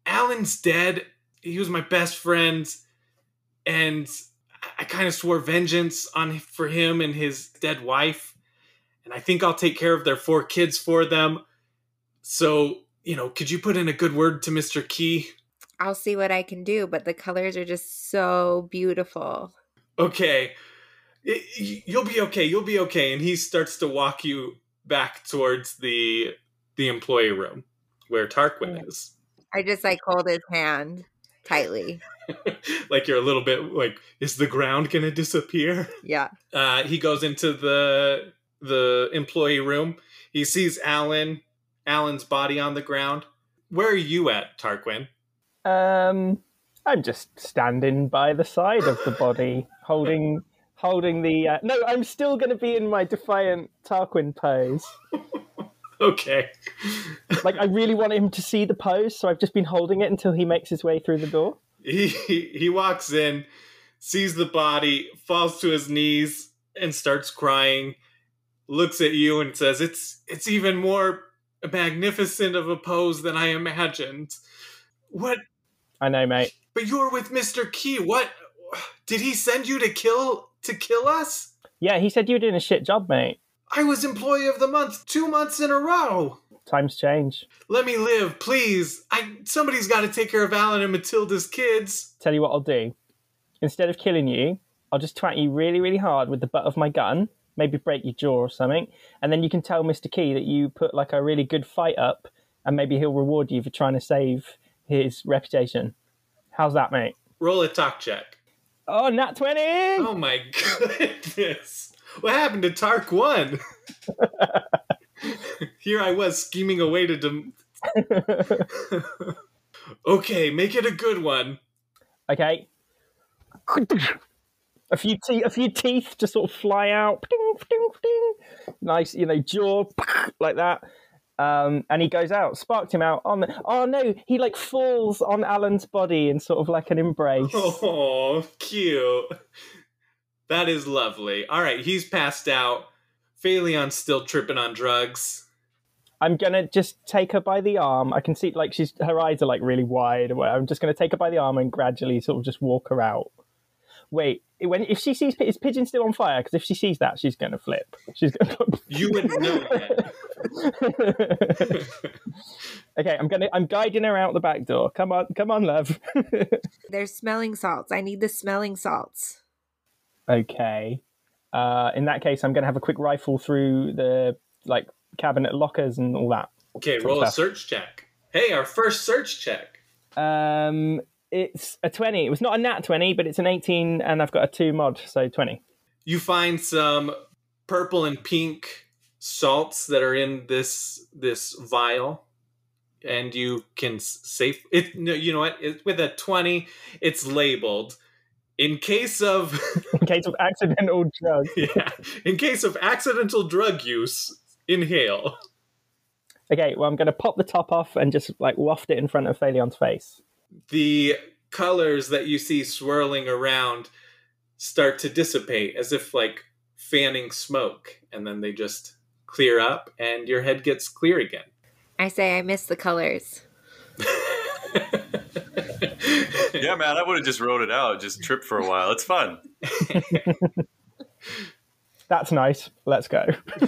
S1: Alan's dead. He was my best friend, and I kind of swore vengeance on for him and his dead wife. And I think I'll take care of their four kids for them. So, you know, could you put in a good word to Mr. Key?
S3: I'll see what I can do, but the colors are just so beautiful.
S1: Okay. You'll be okay. You'll be okay. And he starts to walk you back towards the the employee room where Tarquin is.
S3: I just like hold his hand tightly.
S1: like you're a little bit like, is the ground gonna disappear?
S3: Yeah.
S1: Uh, he goes into the the employee room. He sees Alan, Alan's body on the ground. Where are you at, Tarquin?
S5: Um, I'm just standing by the side of the body, holding holding the. Uh... No, I'm still going to be in my defiant Tarquin pose.
S1: Okay.
S5: Like I really want him to see the pose, so I've just been holding it until he makes his way through the door.
S1: He he walks in, sees the body, falls to his knees, and starts crying. Looks at you and says, "It's it's even more magnificent of a pose than I imagined." What?
S5: I know, mate.
S1: But you were with Mister Key. What? Did he send you to kill to kill us?
S5: Yeah, he said you were doing a shit job, mate.
S1: I was employee of the month two months in a row.
S5: Times change.
S1: Let me live, please. I somebody's got to take care of Alan and Matilda's kids.
S5: Tell you what I'll do. Instead of killing you, I'll just twat you really, really hard with the butt of my gun. Maybe break your jaw or something, and then you can tell Mr. Key that you put like a really good fight up, and maybe he'll reward you for trying to save his reputation. How's that, mate?
S1: Roll a talk check.
S5: Oh, not twenty.
S1: Oh my goodness. What happened to Tarquin? Here I was scheming away to. Dem- okay, make it a good one.
S5: Okay. A few teeth, a few teeth just sort of fly out. Ding, ding, ding. Nice, you know, jaw like that. Um, and he goes out, sparked him out on the. Oh no, he like falls on Alan's body in sort of like an embrace.
S1: Oh, cute. That is lovely. All right, he's passed out. Phaleon's still tripping on drugs.
S5: I'm gonna just take her by the arm. I can see like she's her eyes are like really wide. I'm just gonna take her by the arm and gradually sort of just walk her out. Wait, when if she sees is pigeon still on fire? Because if she sees that, she's gonna flip. She's gonna.
S1: You wouldn't know yet.
S5: okay, I'm gonna I'm guiding her out the back door. Come on, come on, love.
S3: There's smelling salts. I need the smelling salts.
S5: okay. Uh, in that case, I'm gonna have a quick rifle through the like cabinet lockers and all that.
S1: Okay, roll a search check. Hey, our first search check.
S5: Um, it's a twenty. It was not a nat twenty, but it's an eighteen, and I've got a two mod, so twenty.
S1: You find some purple and pink salts that are in this this vial, and you can safe it. No, you know what? It, with a twenty, it's labeled in case of
S5: In case of accidental drug.
S1: yeah, in case of accidental drug use. Inhale.
S5: Okay, well, I'm going to pop the top off and just like waft it in front of Phaleon's face.
S1: the colors that you see swirling around start to dissipate as if like fanning smoke and then they just clear up and your head gets clear again
S3: I say I miss the colors.
S4: Yeah, man, I would have just wrote it out, just trip for a while. It's fun.
S5: That's nice. Let's go.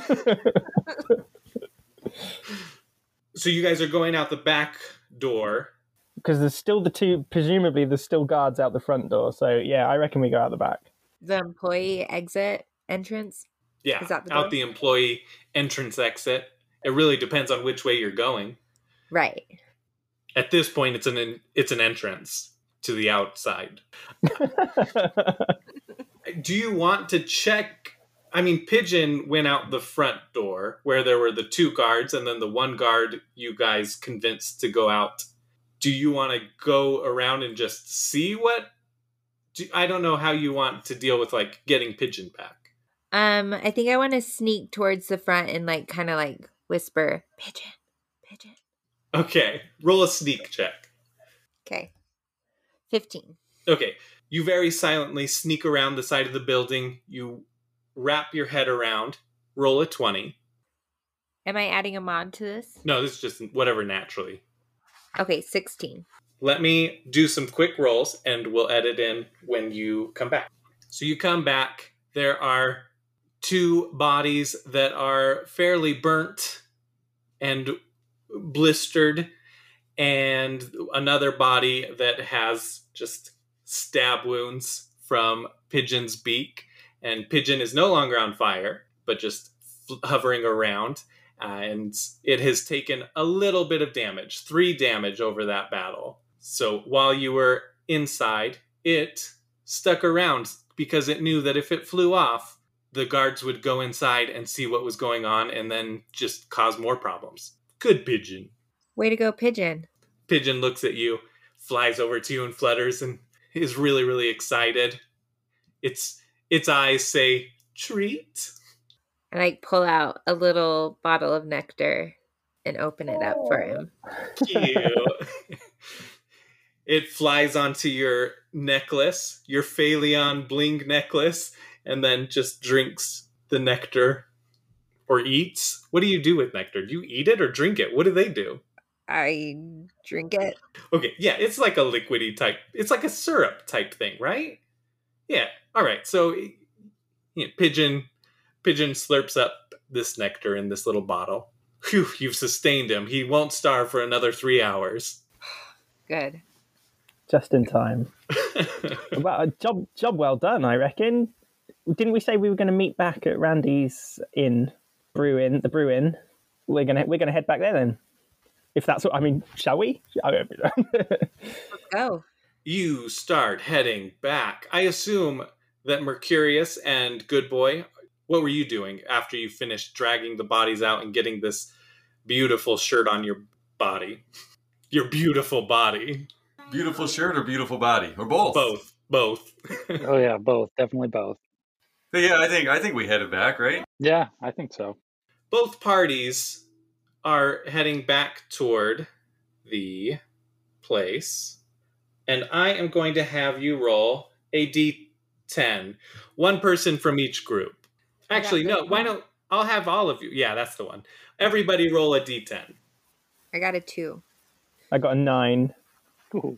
S1: so you guys are going out the back door
S5: Because there's still the two, presumably, there's still guards out the front door. So, yeah, I reckon we go out the back.
S3: The employee exit entrance.
S1: Yeah
S3: Is that the
S1: out
S3: door?
S1: the employee entrance exit it really depends on which way you're going
S3: Right.
S1: at this point it's an it's an entrance to the outside do you want to check i mean pigeon went out the front door where there were the two guards and then the one guard you guys convinced to go out do you want to go around and just see what? Do, I don't know how you want to deal with like getting Pigeon back.
S3: Um, I think I want to sneak towards the front and like kind of like whisper, "Pigeon, pigeon."
S1: Okay, roll a sneak check.
S3: Okay, fifteen.
S1: Okay, you very silently sneak around the side of the building. You wrap your head around. Roll a twenty.
S3: Am I adding a mod to this?
S1: No, this is just whatever naturally.
S3: Okay, sixteen.
S1: Let me do some quick rolls and we'll edit in when you come back. So you come back. There are two bodies that are fairly burnt and blistered, and another body that has just stab wounds from Pigeon's beak. And Pigeon is no longer on fire, but just hovering around. Uh, and it has taken a little bit of damage, three damage over that battle. So while you were inside, it stuck around because it knew that if it flew off, the guards would go inside and see what was going on and then just cause more problems. Good pigeon.
S3: Way to go, pigeon!
S1: Pigeon looks at you, flies over to you and flutters and is really, really excited. Its its eyes say treat.
S3: And I pull out a little bottle of nectar and open it up for him.
S1: Cute. it flies onto your necklace, your Phaleon bling necklace, and then just drinks the nectar or eats. What do you do with nectar? Do you eat it or drink it? What do they do?
S3: I drink it.
S1: Okay, yeah, it's like a liquidy type. It's like a syrup type thing, right? Yeah. All right. So, you know, pigeon, pigeon slurps up this nectar in this little bottle. Phew, you've sustained him. He won't starve for another three hours.
S3: Good.
S8: Just in time. well, job job well done, I reckon. Didn't we say we were going to meet back at Randy's inn, Bruin, the Bruin? We're gonna we're gonna head back there then. If that's what I mean, shall we? I.
S3: Let's go.
S1: you start heading back. I assume that Mercurius and Good Boy, what were you doing after you finished dragging the bodies out and getting this beautiful shirt on your body? Your beautiful body.
S4: Beautiful shirt or beautiful body or both?
S1: Both. Both.
S6: Oh yeah, both. Definitely both.
S4: But yeah, I think I think we headed back, right?
S6: Yeah, I think so.
S1: Both parties are heading back toward the place. And I am going to have you roll a d10. One person from each group. Actually, no, why don't I'll have all of you. Yeah, that's the one. Everybody roll a d10.
S3: I got a two.
S8: I got a nine.
S6: Ooh.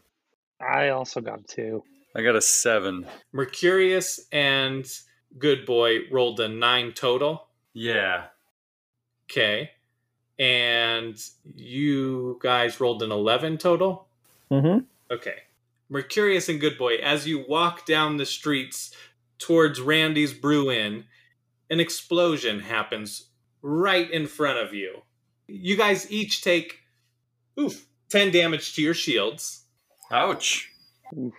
S6: I also got a two.
S4: I got a seven.
S1: Mercurius and Good Boy rolled a nine total.
S4: Yeah.
S1: Okay. And you guys rolled an 11 total.
S8: Mm-hmm.
S1: Okay. Mercurius and Good Boy, as you walk down the streets towards Randy's Brew Inn, an explosion happens right in front of you. You guys each take oof, 10 damage to your shields.
S4: Ouch.
S6: Oof.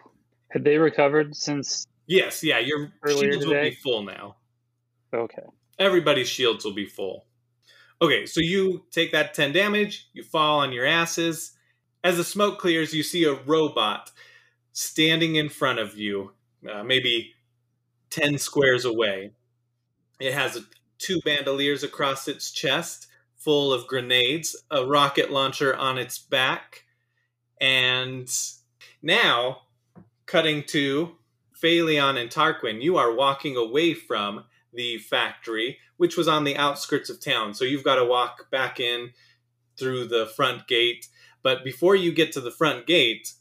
S6: Had they recovered since?
S1: Yes, yeah, your
S6: Earlier
S1: shields will be full now.
S6: Okay.
S1: Everybody's shields will be full. Okay, so you take that 10 damage, you fall on your asses. As the smoke clears, you see a robot standing in front of you, uh, maybe 10 squares away. It has two bandoliers across its chest, full of grenades, a rocket launcher on its back, and now, cutting to Phaleon and Tarquin, you are walking away from the factory, which was on the outskirts of town. So you've got to walk back in through the front gate. But before you get to the front gate,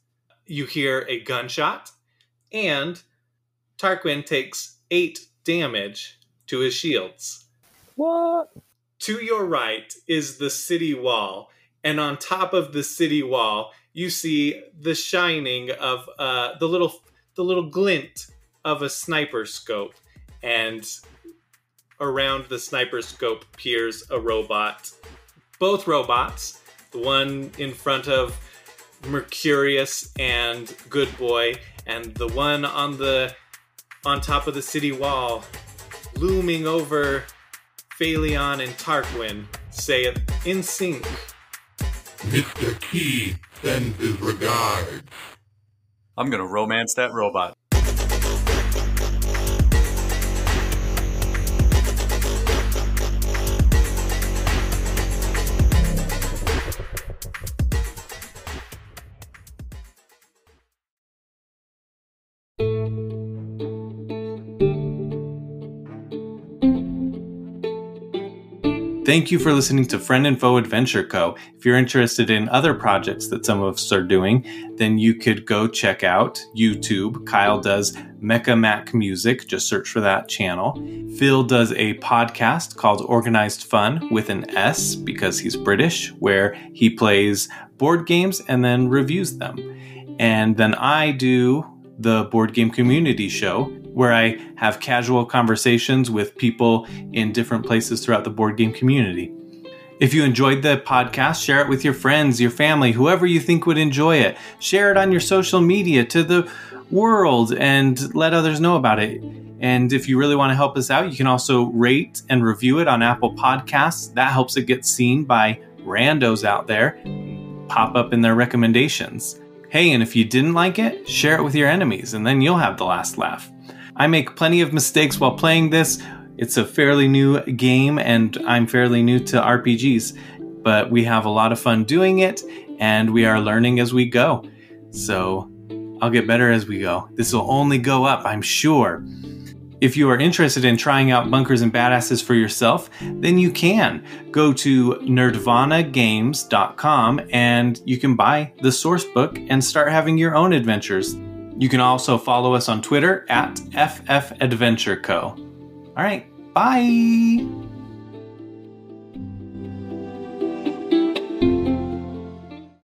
S1: you hear a gunshot, and Tarquin takes eight damage to his shields.
S8: What?
S1: To your right is the city wall, and on top of the city wall, you see the shining of uh, the little the little glint of a sniper scope, and around the sniper scope peers a robot. Both robots, the one in front of Mercurius and Good Boy, and the one on the on top of the city wall, looming over Phaleon and Tarquin, say it in sync.
S7: Mr. Key, Sends his regards.
S4: I'm gonna romance that robot.
S1: Thank you for listening to Friend and Foe Adventure Co. If you're interested in other projects that some of us are doing, then you could go check out YouTube. Kyle does Mecha Mac Music, just search for that channel. Phil does a podcast called Organised Fun with an S because he's British, where he plays board games and then reviews them. And then I do the Board Game Community Show, where I have casual conversations with people in different places throughout the board game community. If you enjoyed the podcast, share it with your friends, your family, whoever you think would enjoy it. Share it on your social media to the world and let others know about it. And if you really want to help us out, you can also rate and review it on Apple Podcasts. That helps it get seen by randos out there, pop up in their recommendations. Hey, and if you didn't like it, share it with your enemies, and then you'll have the last laugh. I make plenty of mistakes while playing this. It's a fairly new game, and I'm fairly new to RPGs, but we have a lot of fun doing it, and we are learning as we go. So I'll get better as we go. This will only go up, I'm sure. If you are interested in trying out Bunkers and Badasses for yourself, then you can. Go to nerdvanagames.com and you can buy the source book and start having your own adventures. You can also follow us on Twitter at FF Adventure Co. All right, bye.